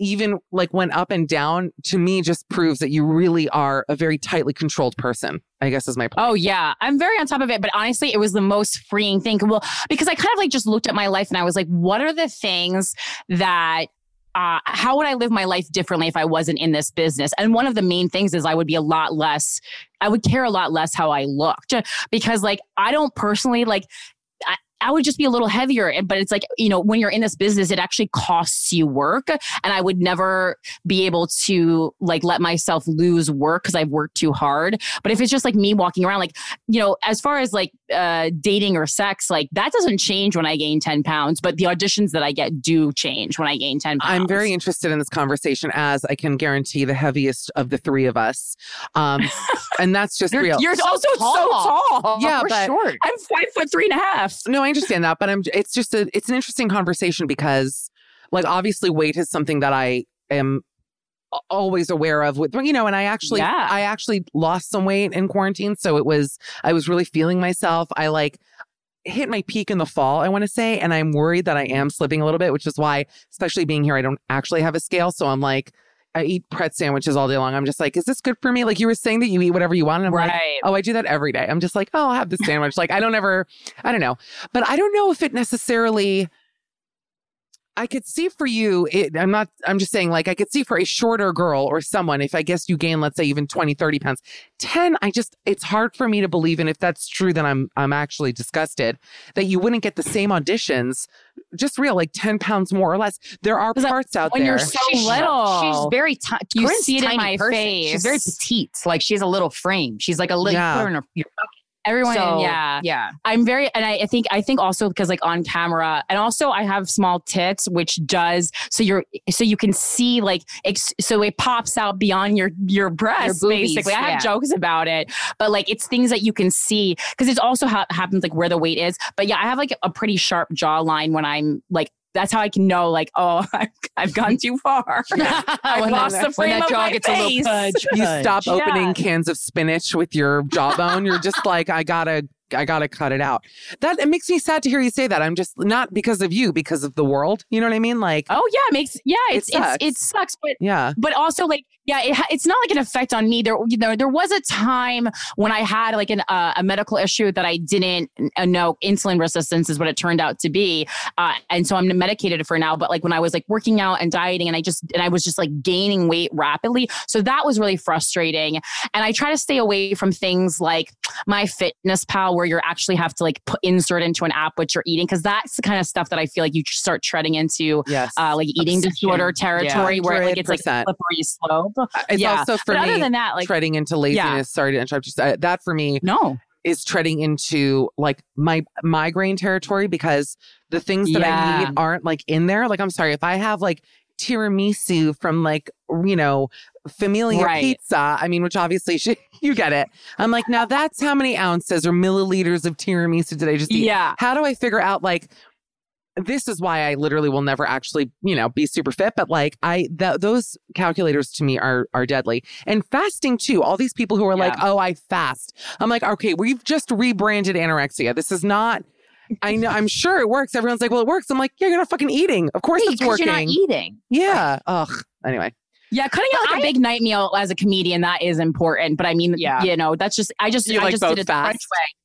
even like went up and down to me just proves that you really are a very tightly controlled person, I guess is my point. Oh yeah, I'm very on top of it. But honestly, it was the most freeing thing. Well, because I kind of like just looked at my life and I was like, what are the things that uh, how would I live my life differently if I wasn't in this business? And one of the main things is I would be a lot less, I would care a lot less how I looked because, like, I don't personally like, I, I would just be a little heavier. But it's like, you know, when you're in this business, it actually costs you work. And I would never be able to like let myself lose work because I've worked too hard. But if it's just like me walking around, like, you know, as far as like uh, dating or sex, like that doesn't change when I gain 10 pounds, but the auditions that I get do change when I gain 10 pounds. I'm very interested in this conversation as I can guarantee the heaviest of the three of us. Um, and that's just You're, real. you're also so tall. Yeah, We're but- short. I'm five foot three and a half. No, I understand that, but I'm. It's just a. It's an interesting conversation because, like, obviously, weight is something that I am a- always aware of. With you know, and I actually, Yeah. I actually lost some weight in quarantine, so it was. I was really feeling myself. I like hit my peak in the fall. I want to say, and I'm worried that I am slipping a little bit, which is why, especially being here, I don't actually have a scale, so I'm like. I eat pret sandwiches all day long. I'm just like, is this good for me? Like you were saying that you eat whatever you want. And I'm like, Right. oh, I do that every day. I'm just like, oh, I'll have this sandwich. like I don't ever, I don't know. But I don't know if it necessarily I could see for you, it, I'm not, I'm just saying, like, I could see for a shorter girl or someone, if I guess you gain, let's say, even 20, 30 pounds, 10, I just, it's hard for me to believe. And if that's true, then I'm, I'm actually disgusted that you wouldn't get the same auditions, just real, like 10 pounds more or less. There are 'Cause that- parts out when there. you're so She's- little. She's very tiny. You see it in my person. face. She's very petite. Like she has a little frame. She's like a little. Yeah. put her in her- your Everyone, So, yeah. yeah. I'm very, and I, I think, I think also because like on camera, and also I have small tits, which does so you're, so you can see like, ex, so it pops out beyond your your breasts. boobies, basically, I have jokes about it, but like it's things that you can see because it's also ha- happens like where the weight is. But yeah, I have like a pretty sharp jawline when I'm like. That's how I can know, like, oh, I've, I've gone too far. I've When lost that- the when frame that of jaw my gets a little face. pudge. you stop Yeah. opening cans of spinach with your jawbone. You're just like, I gotta, I gotta cut it out. That it makes me sad to hear you say that. I'm just not because of you, because of the world. You know what I mean? Like, Oh yeah, it makes yeah, It it's it's it sucks, but yeah. but also like yeah it, it's not like an effect on me there you know there was a time when i had like an, uh, a medical issue that i didn't uh, know insulin resistance is what it turned out to be uh, and so i'm medicated for now but like when i was like working out and dieting and i just and i was just like gaining weight rapidly so that was really frustrating and i try to stay away from things like my fitness pal where you actually have to like put insert into an app what you're eating because that's the kind of stuff that I feel like you start treading into Yes. uh, like eating Obsession. disorder territory where like it's like a 100%. slippery slope. It's yeah. also for but me other than that, like treading into laziness. Sorry to interrupt you. Uh, That for me no, is treading into like my migraine territory because the things that I Yeah. need aren't like in there. Like, I'm sorry, if I have like tiramisu from like, you know, Famiglia Right. Pizza, I mean, which obviously she, you get it. I'm like, now that's how many ounces or milliliters of tiramisu did I just eat? yeah. How do I figure out like, this is why I literally will never actually, you know, be super fit. But like, I th- those calculators to me are are deadly. And fasting too. All these people who are like, "Oh, I fast." I'm like, okay, we've just rebranded anorexia. This is not. I know. I'm sure it works. Everyone's like, "Well, it works." I'm like, "Yeah, you're not fucking eating. Of course, Hey, it's working." you're not eating. yeah. Ugh. Anyway, Yeah, cutting out like a big night meal as a comedian that is important. But I mean, Yeah. you know, that's just I just You I like just did it the French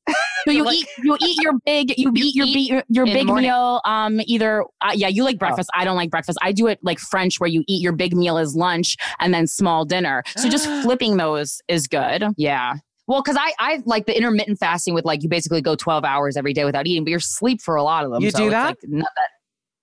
way. So you eat you eat your big you, eat your eat be- your big meal. Um, either uh, yeah, you like breakfast. I don't like breakfast. I do it like French, where you eat your big meal as lunch and then small dinner. So just flipping those is good. Yeah. Well, because I I like the intermittent fasting with like you basically go 12 hours every day without eating, but you're asleep for a lot of them. You so do that? Like, not that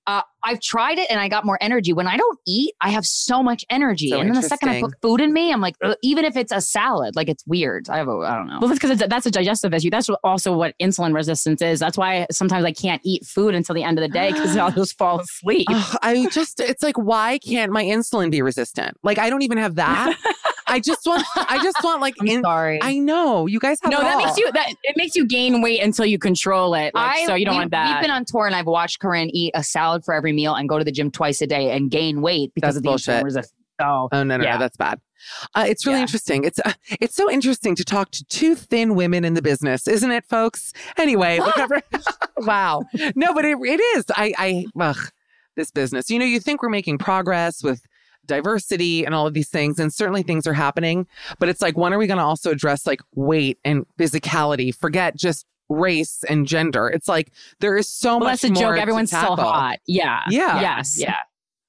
uh, I've tried it and I got more energy. When I don't eat, I have so much energy. So and then the second I put food in me, I'm like, even if it's a salad, like it's weird. I have a, I don't know. Well, that's because that's a digestive issue. That's also what insulin resistance is. That's why sometimes I can't eat food until the end of the day because I'll just fall asleep. Ugh, I just it's like, why can't my insulin be resistant? Like, I don't even have that. I just want. I just want like. I'm in- sorry. I know you guys have. no, it that all. makes you that it makes you gain weight until you control it. Like, I, so you don't we, want that. We've been on tour and I've watched Corinne eat a salad for every meal and go to the gym twice a day and gain weight because That's of the bullshit. insulin resistance. So Oh no, no, Yeah. no, that's bad. Uh, it's really Yeah. interesting. It's uh, it's so interesting to talk to two thin women in the business, isn't it, folks? Anyway, whatever. wow. No, but it, it is. I I ugh, this business. You know, you think we're making progress with diversity and all of these things, and certainly things are happening. But it's like, when are we going to also address like weight and physicality? Forget just race and gender. It's like there is so well, much that's a more joke. Everyone's so hot. Yeah. Yeah. Yes. yeah.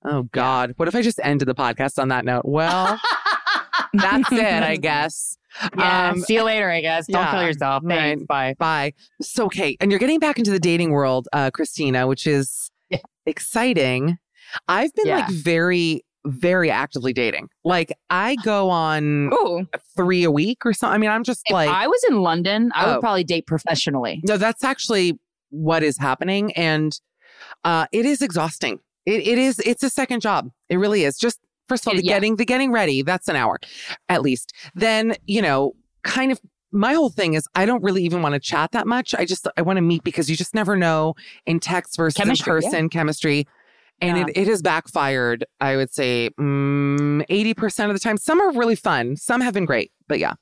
Oh God. What if I just ended the podcast on that note? Well, that's it, I guess. Yeah. Um, See you later, I guess. Don't yeah. kill yourself. Thanks. Right. Bye. So, okay. And you're getting back into the dating world, uh, Krystyna, which is Yeah. exciting. I've been Yeah. like very, very actively dating. Like, I go on Ooh. three a week or something. I mean, I'm just If like, I was in London, I Oh. would probably date professionally. no, that's actually what is happening. And uh, it is exhausting. It, it is, it's a second job. It really is. Just, first of all, the yeah. getting, the getting ready, that's an hour at least. Then, you know, kind of my whole thing is I don't really even want to chat that much. I just, I want to meet because you just never know in text versus Chemistry, in yeah. person chemistry. And Yeah. it, it has backfired, I would say, mm, 80% of the time. Some are really fun. Some have been great. But yeah.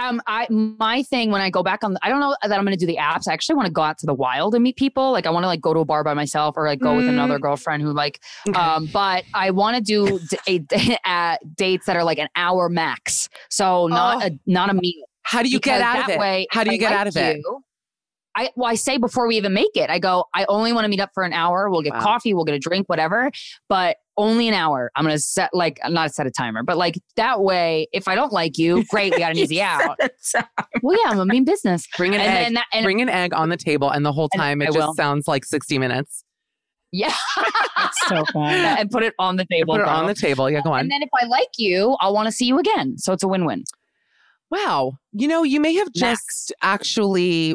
Um, I my thing when I go back on, I don't know that I'm going to do the apps. I actually want to go out to the wild and meet people. Like I want to like go to a bar by myself or like go with Mm. another girlfriend who like. Okay. Um, but I want to do d- a, uh, dates that are like an hour max. So not Oh. a not a meal. How do you get out of it? Way, How do you I get like out of it? you, I well, I say before we even make it, I go. I only want to meet up for an hour. We'll get Wow. coffee. We'll get a drink, whatever. But only an hour. I'm gonna set like not set a timer, but like that way, if I don't like you, great, we got an easy out. Well, yeah, I'm a mean business. Bring an and egg. then that, and Bring an egg on the table, and the whole time it I just will. sounds like 60 minutes. yeah, That's so fun. and put it on the table. Put it on the table. Yeah, go on. And then if I like you, I'll want to see you again. So it's a win-win. Wow. You know, you may have just Max. actually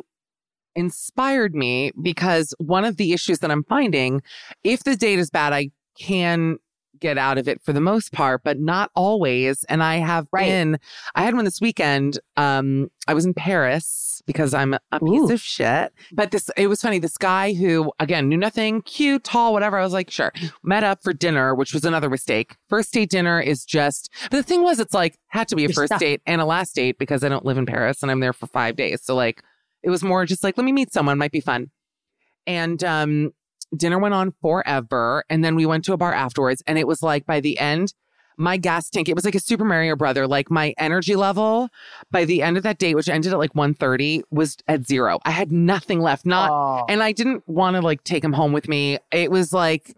inspired me because one of the issues that I'm finding, if the date is bad, I can get out of it for the most part, but not always. And I have Right. been, I had one this weekend. Um, I was in Paris because I'm a piece Ooh. of shit. But this, it was funny. This guy who, again, knew nothing, cute, tall, whatever. I was like, sure. Met up for dinner, which was another mistake. First date dinner is just, but the thing was, it's like, had to be a You're first stuck. date and a last date because I don't live in Paris and I'm there for five days. So, like, it was more just like, let me meet someone, might be fun. And um, dinner went on forever. And then we went to a bar afterwards. And it was like by the end, my gas tank, it was like a Super Mario brother. Like my energy level by the end of that date, which ended at like 1.30, was at zero. I had nothing left. Not Oh. and I didn't want to like take him home with me. It was like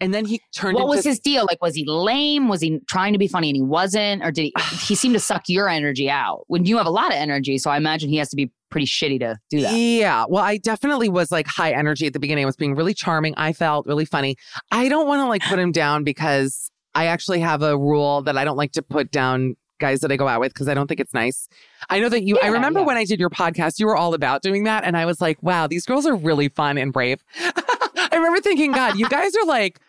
And then he turned What into was his deal? Like, was he lame? Was he trying to be funny and he wasn't? Or did he, he seemed to suck your energy out when you have a lot of energy? So I imagine he has to be pretty shitty to do that. Yeah. Well, I definitely was like high energy at the beginning. I was being really charming. I felt really funny. I don't want to like put him down because I actually have a rule that I don't like to put down guys that I go out with because I don't think it's nice. I know that you, I remember yeah. when I did your podcast, you were all about doing that. And I was like, wow, these girls are really fun and brave. I remember thinking, God, you guys are like,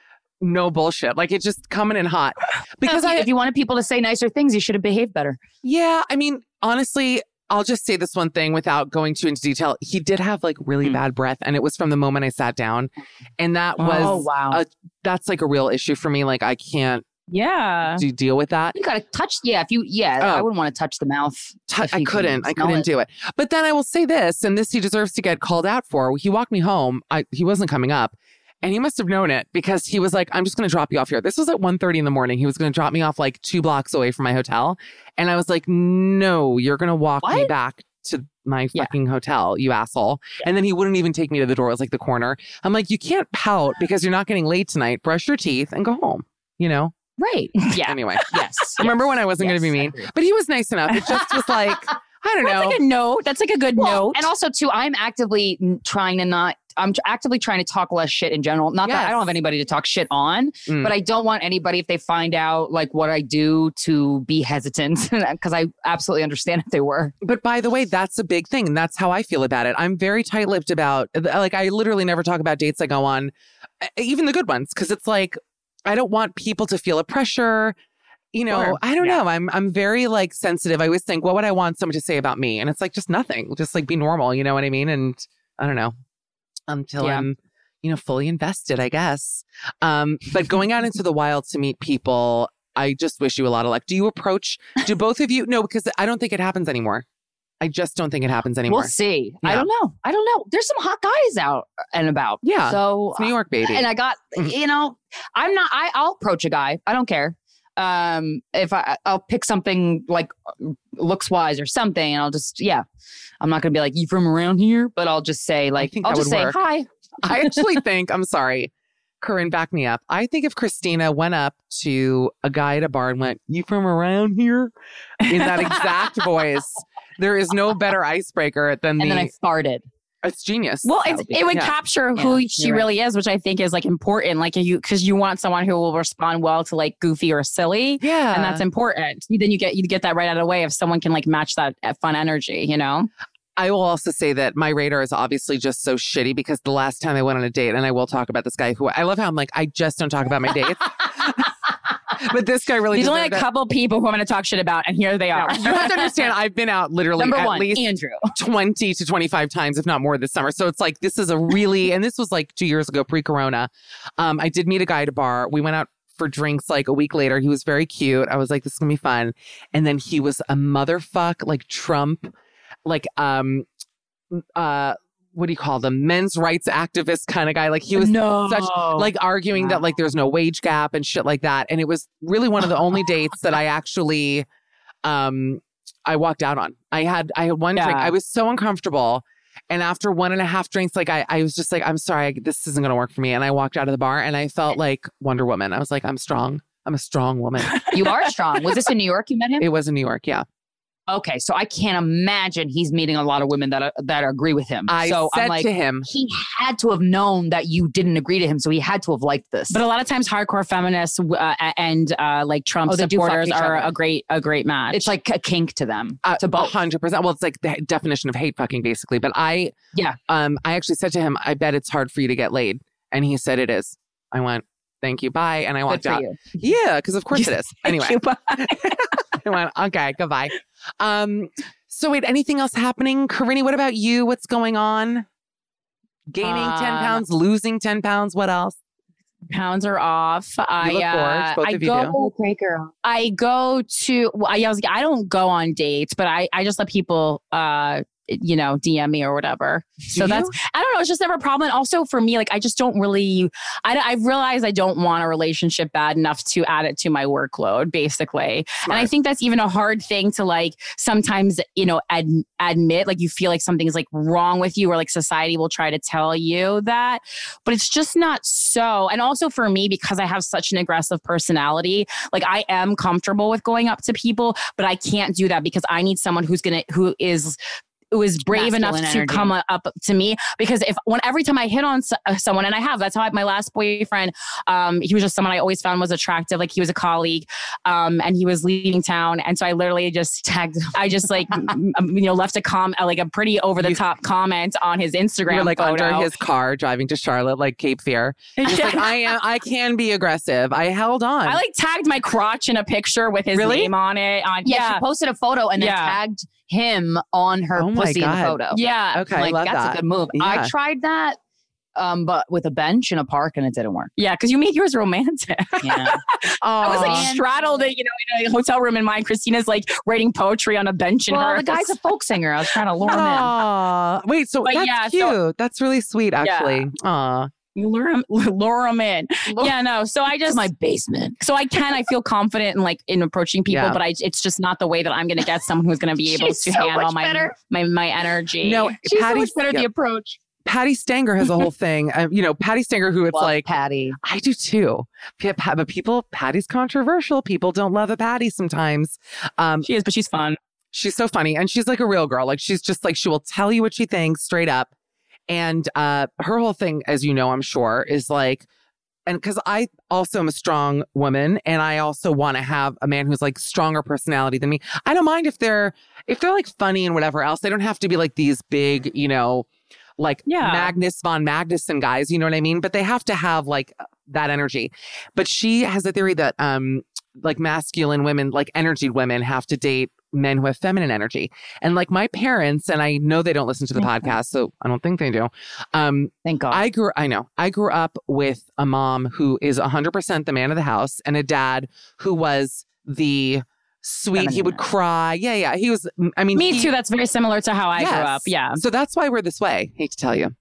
no bullshit. Like it's just coming in hot. Because Because I, if you wanted people to say nicer things, you should have behaved better. yeah, I mean, honestly, I'll just say this one thing without going too into detail. He did have like really Hmm. bad breath, and it was from the moment I sat down, and that was oh wow. a, that's like a real issue for me. Like I can't Yeah. do, deal with that. you gotta touch. Yeah, if you. Yeah, Oh. I wouldn't want to touch the mouth. Tou- if I couldn't. I couldn't it. do it. But then I will say this, and this he deserves to get called out for. He walked me home. I, he wasn't coming up. And he must have known it because he was like, I'm just going to drop you off here. This was at 1.30 in the morning. He was going to drop me off like two blocks away from my hotel. And I was like, no, you're going to walk me back to my Yeah. fucking hotel, you asshole. And then he wouldn't even take me to the door. It was like the corner. I'm like, you can't pout because you're not getting late tonight. Brush your teeth and go home, you know? Right. Yeah. Anyway, yes. remember when I wasn't going to be mean? But he was nice enough. It just was like, I don't That's know. like a note. That's like a good Well, note. And also, too, I'm actively trying to not. I'm actively trying to talk less shit in general. Not that I don't have anybody to talk shit on, Mm. but I don't want anybody if they find out like what I do to be hesitant because I absolutely understand if they were. But by the way, that's a big thing. And that's how I feel about it. I'm very tight lipped about, like, I literally never talk about dates I go on, even the good ones, because it's like, I don't want people to feel a pressure. You know, Sure. I don't Yeah. know. I'm I'm very like sensitive. I always think, what would I want someone to say about me? And it's like just nothing. Just like be normal. You know what I mean? And I don't know until Yeah. I'm, you know, fully invested. I guess. Um, but going out into the wild to meet people, I just wish you a lot of luck. Do you approach? Do both of you? No, because I don't think it happens anymore. I just don't think it happens anymore. We'll see. I don't know. I don't know. There's some hot guys out and about. Yeah. So It's New York, baby. and I got Mhm. you know I'm not. I I'll approach a guy. I don't care. Um, if I I'll pick something like looks wise or something, and I'll just yeah. I'm not gonna be like you from around here, but I'll just say like I'll just say work. hi. I actually think, I'm sorry, Corinne, back me up. I think if Krystyna went up to a guy at a bar and went, You from around here? In that exact voice, there is no better icebreaker than And the. And then I farted. It's genius. Well, it's, be- it would yeah. capture who Yeah, she you're right. really is, which I think is like important. Like you, because you want someone who will respond well to like goofy or silly, Yeah. and that's important. Then you get you get that right out of the way if someone can like match that uh, fun energy. You know, I will also say that my radar is obviously just so shitty because the last time I went on a date, and I will talk about this guy who I love how I'm like, I just don't talk about my dates. but this guy really there's only a couple people who I'm going to talk shit about, and here they are. You have to understand, I've been out literally Number at one, least Andrew. 20 to 25 times, if not more, this summer. So it's like, this is a really, and this was like two years ago, pre corona. Um, I did meet a guy at a bar. We went out for drinks like a week later. He was very cute. I was like, this is going to be fun. And then he was a motherfuck, like Trump, like, um, uh, what do you call them? Men's rights activist kind of guy. Like he was no, such like arguing that like there's no wage gap and shit like that. And it was really one of the only dates that I actually um I walked out on. I had I had one drink. I was so uncomfortable. And after one and a half drinks, like I, I was just like, I'm sorry, this isn't gonna work for me. And I walked out of the bar and I felt like Wonder Woman. I was like, I'm strong. I'm a strong woman. You are strong. Was this in New York? You met him? it was in New York, yeah. Okay, so I can't imagine he's meeting a lot of women that uh, that agree with him. I so said I'm like, to him, he had to have known that you didn't agree to him, so he had to have liked this. But a lot of times, hardcore feminists uh, and uh, like Trump Oh, they do fuck supporters are other. a great a great match. it's like a kink to them, uh, to both. hundred percent. Well, it's like the definition of hate fucking basically. But I, Yeah. um, I actually said to him, I bet it's hard for you to get laid, and he said it is. I went, thank you, bye, and I walked out. you. Yeah, because of course it is. Anyway, you. I went, okay, goodbye. Um, so wait, anything else happening? Corinne, what about you? What's going on? Gaining 10 Um, pounds, losing 10 pounds. What else? pounds are off. I uh. Both I go, do. I go to. Well, I, I was. I don't go on dates, but I I just let people uh you know, DM me or whatever. so that's I don't know. It's just never a problem. And also for me, like I just don't really. I I realize I don't want a relationship bad enough to add it to my workload, basically. And I think that's even a hard thing to like sometimes you know ad, admit. Like you feel like something's like wrong with you, or like society will try to tell you that, but it's just not so. And also for me, because I have such an aggressive personality, like I am comfortable with going up to people, but I can't do that because I need someone who's gonna who is who is brave enough Masculine to energy. come up to me because if when every time I hit on s- uh, someone and I have that's how I, my last boyfriend um he was just someone I always found was attractive like he was a colleague um and he was leaving town and so I literally just tagged I just like m- m- you know left a com uh, like a pretty over the top comment on his Instagram You're like photo. under his car driving to Charlotte, like Cape Fear. Just like I am, I can be aggressive. I held on. I like tagged my crotch in a picture with his Really? name on it on Yeah, yeah she posted a photo and then Yeah. tagged him on her Oh my pussy in the photo. yeah okay, I like love that's that. a good move. Yeah. I tried that, um, but with a bench in a park and it didn't work. yeah because you made yours romantic Yeah. I was like straddled it, you know, in a hotel room, and mine. Krystyna's like writing poetry on a bench in well, her. the guy's a folk singer. I was trying to lure him in. Aw. Wait, so But that's yeah, cute. so- that's really sweet, actually. Aw. You lure them, lure them in. Yeah, no. So I just my basement. so I can. I feel confident in like in approaching people, Yeah. but I it's just not the way that I'm going to get someone who's going to be able to so handle much my, better. my my energy. No, She's Patti, so much better yeah, the approach. Patti Stanger has a whole thing. Um, you know, Patti Stanger, who it's Love like, Patti. I do too. P- But people, Patti's controversial. People don't love a Patti sometimes. Um, she is, but she's fun. she's so funny and she's like a real girl like she's just like she will tell you what she thinks straight up and uh her whole thing as you know i'm sure is like and because i also am a strong woman and i also want to have a man who's like stronger personality than me. I don't mind if they're if they're like funny and whatever else they don't have to be like these big you know like Yeah. magnus von magnuson guys you know what i mean? But they have to have like that energy. But she has a theory that um like masculine women like energied women have to date men who have feminine energy and like my parents and i know they don't listen to the podcast so i don't think they do um Thank God. i grew i know i grew up with a mom who is 100% the man of the house and a dad who was the sweet he would cry yeah yeah he was i mean Me he- too. That's very similar to how I grew up. Yeah. so that's why we're this way hate to tell you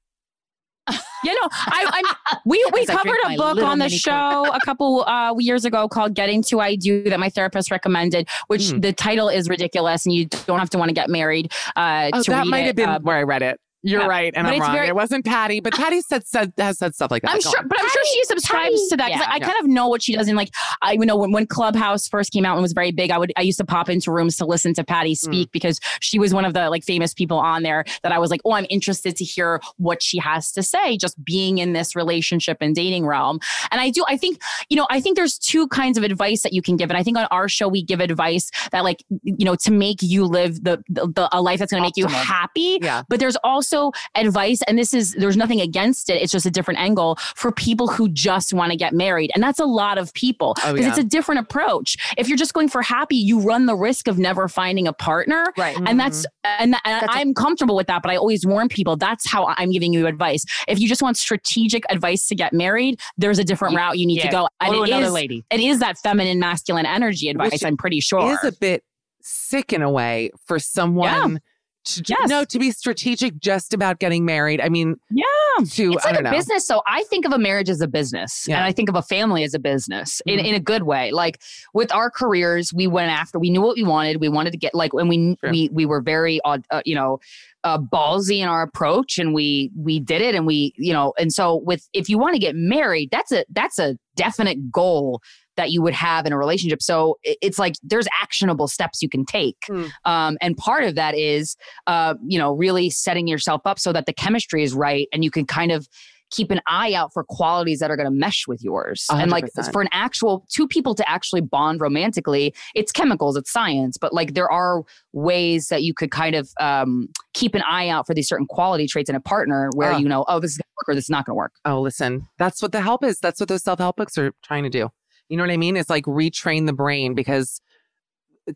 You know, I, I we we covered a book on the show a couple uh, years ago called "Getting to I Do" that my therapist recommended. Which Hmm. the title is ridiculous, and you don't have to want to get married. Uh, oh to that might it. have been Uh, where i read it you're right and But i'm wrong very- it wasn't patti but patti said, said has said stuff like that I'm sure, but I'm sure she subscribes to that. Yeah. I, I Yeah. kind of know what she does. And like, I you know when, when Clubhouse first came out and was very big, I would I used to pop into rooms to listen to Patti Mm. speak because she was one of the like famous people on there that I was like, oh, I'm interested to hear what she has to say. Just being in this relationship and dating realm, and I do. I think you know I think there's two kinds of advice that you can give, and I think on our show we give advice that like you know to make you live the, the, the a life that's going to make you happy. Yeah. But there's also advice, and this is there's nothing against it. It's just a different angle for people who just want to get married, and that's a lot of people Oh, because yeah. it's a different approach. If you're just going for happy, you run the risk of never finding a partner, Right. and that's mm-hmm. and, and That's a- I'm comfortable with that. But I always warn people that's how I'm giving you advice. If you just want strategic advice to get married, there's a different You- route you need to yeah, go, Go and to it another is lady. it is that feminine masculine energy advice. Which I'm pretty sure. is a bit sick in a way for someone to Yes. no to be strategic just about getting married. I mean, Yeah. to It's like a know. business. So I think of a marriage as a business Yeah. and I think of a family as a business in, Mhm. in a good way. Like with our careers, we went after, we knew what we wanted. We wanted to get like, when we, Sure. we, we were very, uh, you know, uh, ballsy in our approach and we, we did it and we, you know, and so with, if you want to get married, that's a, that's a definite goal that you would have in a relationship. So it's like there's actionable steps you can take. Mm. Um, and part of that is, uh, you know, really setting yourself up so that the chemistry is right and you can kind of keep an eye out for qualities that are going to mesh with yours. A And like for an actual two people to actually bond romantically, it's chemicals, it's science, but like there are ways that you could kind of um, keep an eye out for these certain quality traits in a partner where Ah. you know, oh, this is going to work or this is not going to work. Oh, listen, that's what the help is. That's what those self help books are trying to do. You know what I mean? It's like retrain the brain because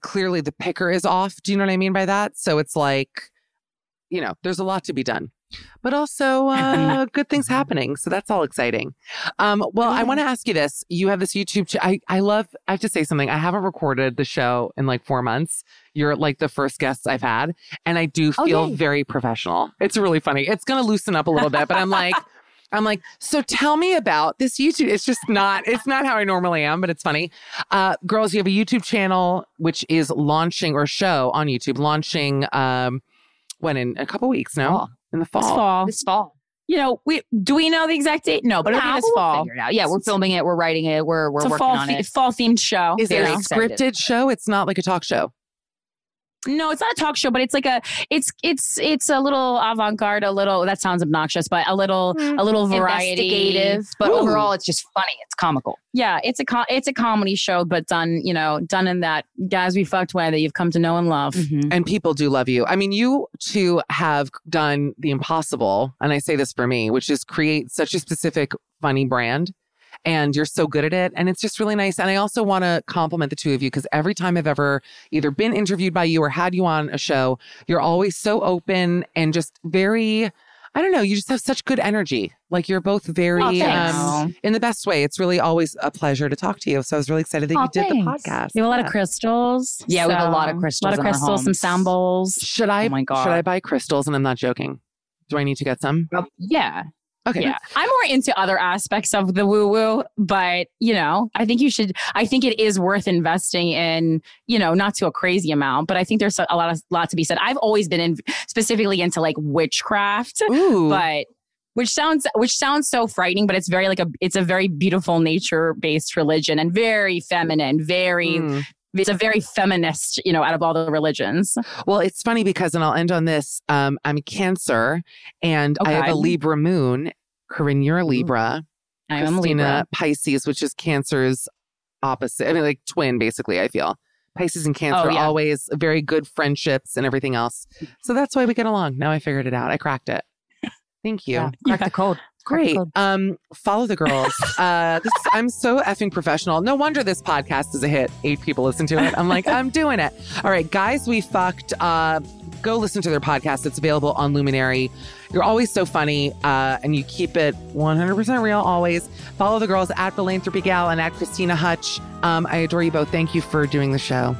clearly the picker is off. Do you know what I mean by that? So it's like, you know, there's a lot to be done. but also uh, good things happening. So that's all exciting. Um, well, I want to ask you this. You have this YouTube. Ch- I, I love, I have to say something. I haven't recorded the show in like four months. You're like the first guest I've had. And I do Oh, feel yay. very professional. It's really funny. It's going to loosen up a little bit, but I'm like, I'm like, so tell me about this YouTube. It's just not, it's not how I normally am, but it's funny. Uh, girls, you have a YouTube channel, which is launching or show on YouTube, launching, um, when in a couple weeks now in the fall. This fall. This fall. You know, we do we know the exact date? No, but it'll be this we'll fall. figure it out. Yeah, we're filming it. We're writing it. We're we're It's a working fall on the- it. fall themed show. Is it a excited. scripted show? It's not like a talk show. No, it's not a talk show, but it's like a it's it's it's a little avant-garde, a little that sounds obnoxious, but a little hmm. a little variety. Investigative, but Ooh. overall, it's just funny. It's comical. Yeah, it's a co- it's a comedy show, but done, you know, done in that guys we fucked way that you've come to know and love. Mm-hmm. And people do love you. I mean, you two have done the impossible, and I say this for me, which is create such a specific, funny brand. And you're so good at it. And it's just really nice. And I also want to compliment the two of you because every time I've ever either been interviewed by you or had you on a show, you're always so open and just very, I don't know, you just have such good energy. Like you're both very, Oh, um, in the best way. It's really always a pleasure to talk to you. So I was really excited that Oh, you did thanks. the podcast. You have a lot Yeah. of crystals. Yeah, we have a lot of crystals A lot of crystals, some homes. sound bowls. Should I, Oh my God. should I buy crystals? And I'm not joking. Do I need to get some? Yeah. Okay. Yeah. I'm more into other aspects of the woo woo, but you know, I think you should, I think it is worth investing in, you know, not to a crazy amount, but I think there's a lot of, lot to be said. I've always been in specifically into like witchcraft, Ooh. but which sounds, which sounds so frightening, but it's very like a, it's a very beautiful nature based religion and very feminine, very, Mm. It's a very feminist, you know, out of all the religions. Well, it's funny because, and I'll end on this. Um, I'm Cancer, and I have a Libra moon. Corinne, you're a Libra. I am Krystyna, Libra. Pisces, which is Cancer's opposite. I mean, like twin, basically. I feel Pisces and Cancer Oh, yeah. always very good friendships and everything else. So that's why we get along. Now I figured it out. I cracked it. Thank you. Yeah. Crack the code. Great. Um, follow the girls. Uh, this, I'm so effing professional. No wonder this podcast is a hit. Eight people listen to it. I'm like, I'm doing it. All right, guys, we fucked. Uh, go listen to their podcast. It's available on Luminary. You're always so funny, uh, and you keep it 100% real always. Follow the girls at Philanthropy Gal and at Krystyna Hutch. Um, I adore you both. Thank you for doing the show.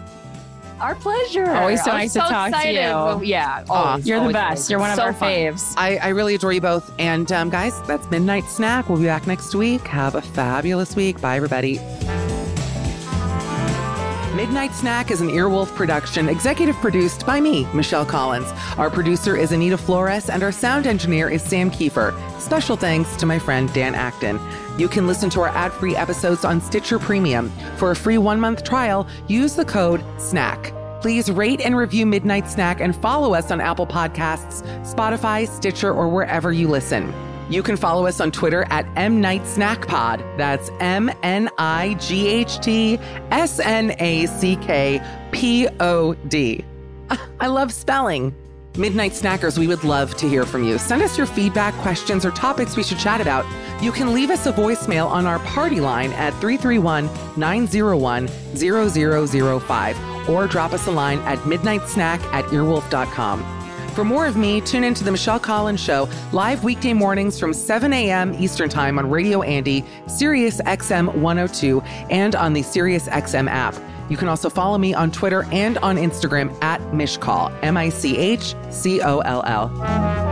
Our pleasure. Always so I'm nice to talk to you. Well, Yeah. Aw, always, You're the best. always. You're one of So our faves. I, I really adore you both. And um, guys, that's Midnight Snack. We'll be back next week. Have a fabulous week. Bye, everybody. Midnight Snack is an Earwolf production, executive produced by me, Michelle Collins. Our producer is Anita Flores, and our sound engineer is Sam Kiefer. Special thanks to my friend Dan Acton. You can listen to our ad free episodes on Stitcher Premium. For a free one month trial, use the code SNACK. Please rate and review Midnight Snack and follow us on Apple Podcasts, Spotify, Stitcher, or wherever you listen. You can follow us on Twitter at M Night Snack Pod. That's M N I G H T S N A C K P O D. Ah, I love spelling. Midnight Snackers, we would love to hear from you. Send us your feedback, questions, or topics we should chat about. You can leave us a voicemail on our party line at 331 901 0005 or drop us a line at midnightsnack at earwolf.com. For more of me, tune into The Michelle Collins Show, live weekday mornings from 7 a.m. Eastern Time on Radio Andy, Sirius XM 102, and on the Sirius XM app. You can also follow me on Twitter and on Instagram at Michcoll, M I C H C O L L.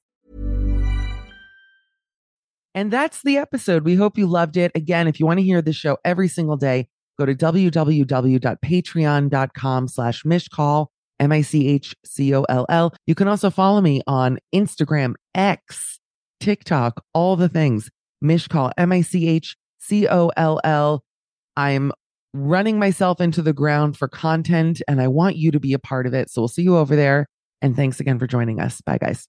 And that's the episode. We hope you loved it. Again, if you want to hear the show every single day, go to www.patreon.com slash michcoll, M-I-C-H-C-O-L-L. You can also follow me on Instagram, X, TikTok, all the things. Michcoll, M I C H C O L L. I'm running myself into the ground for content and I want you to be a part of it. So we'll see you over there. And thanks again for joining us. Bye, guys.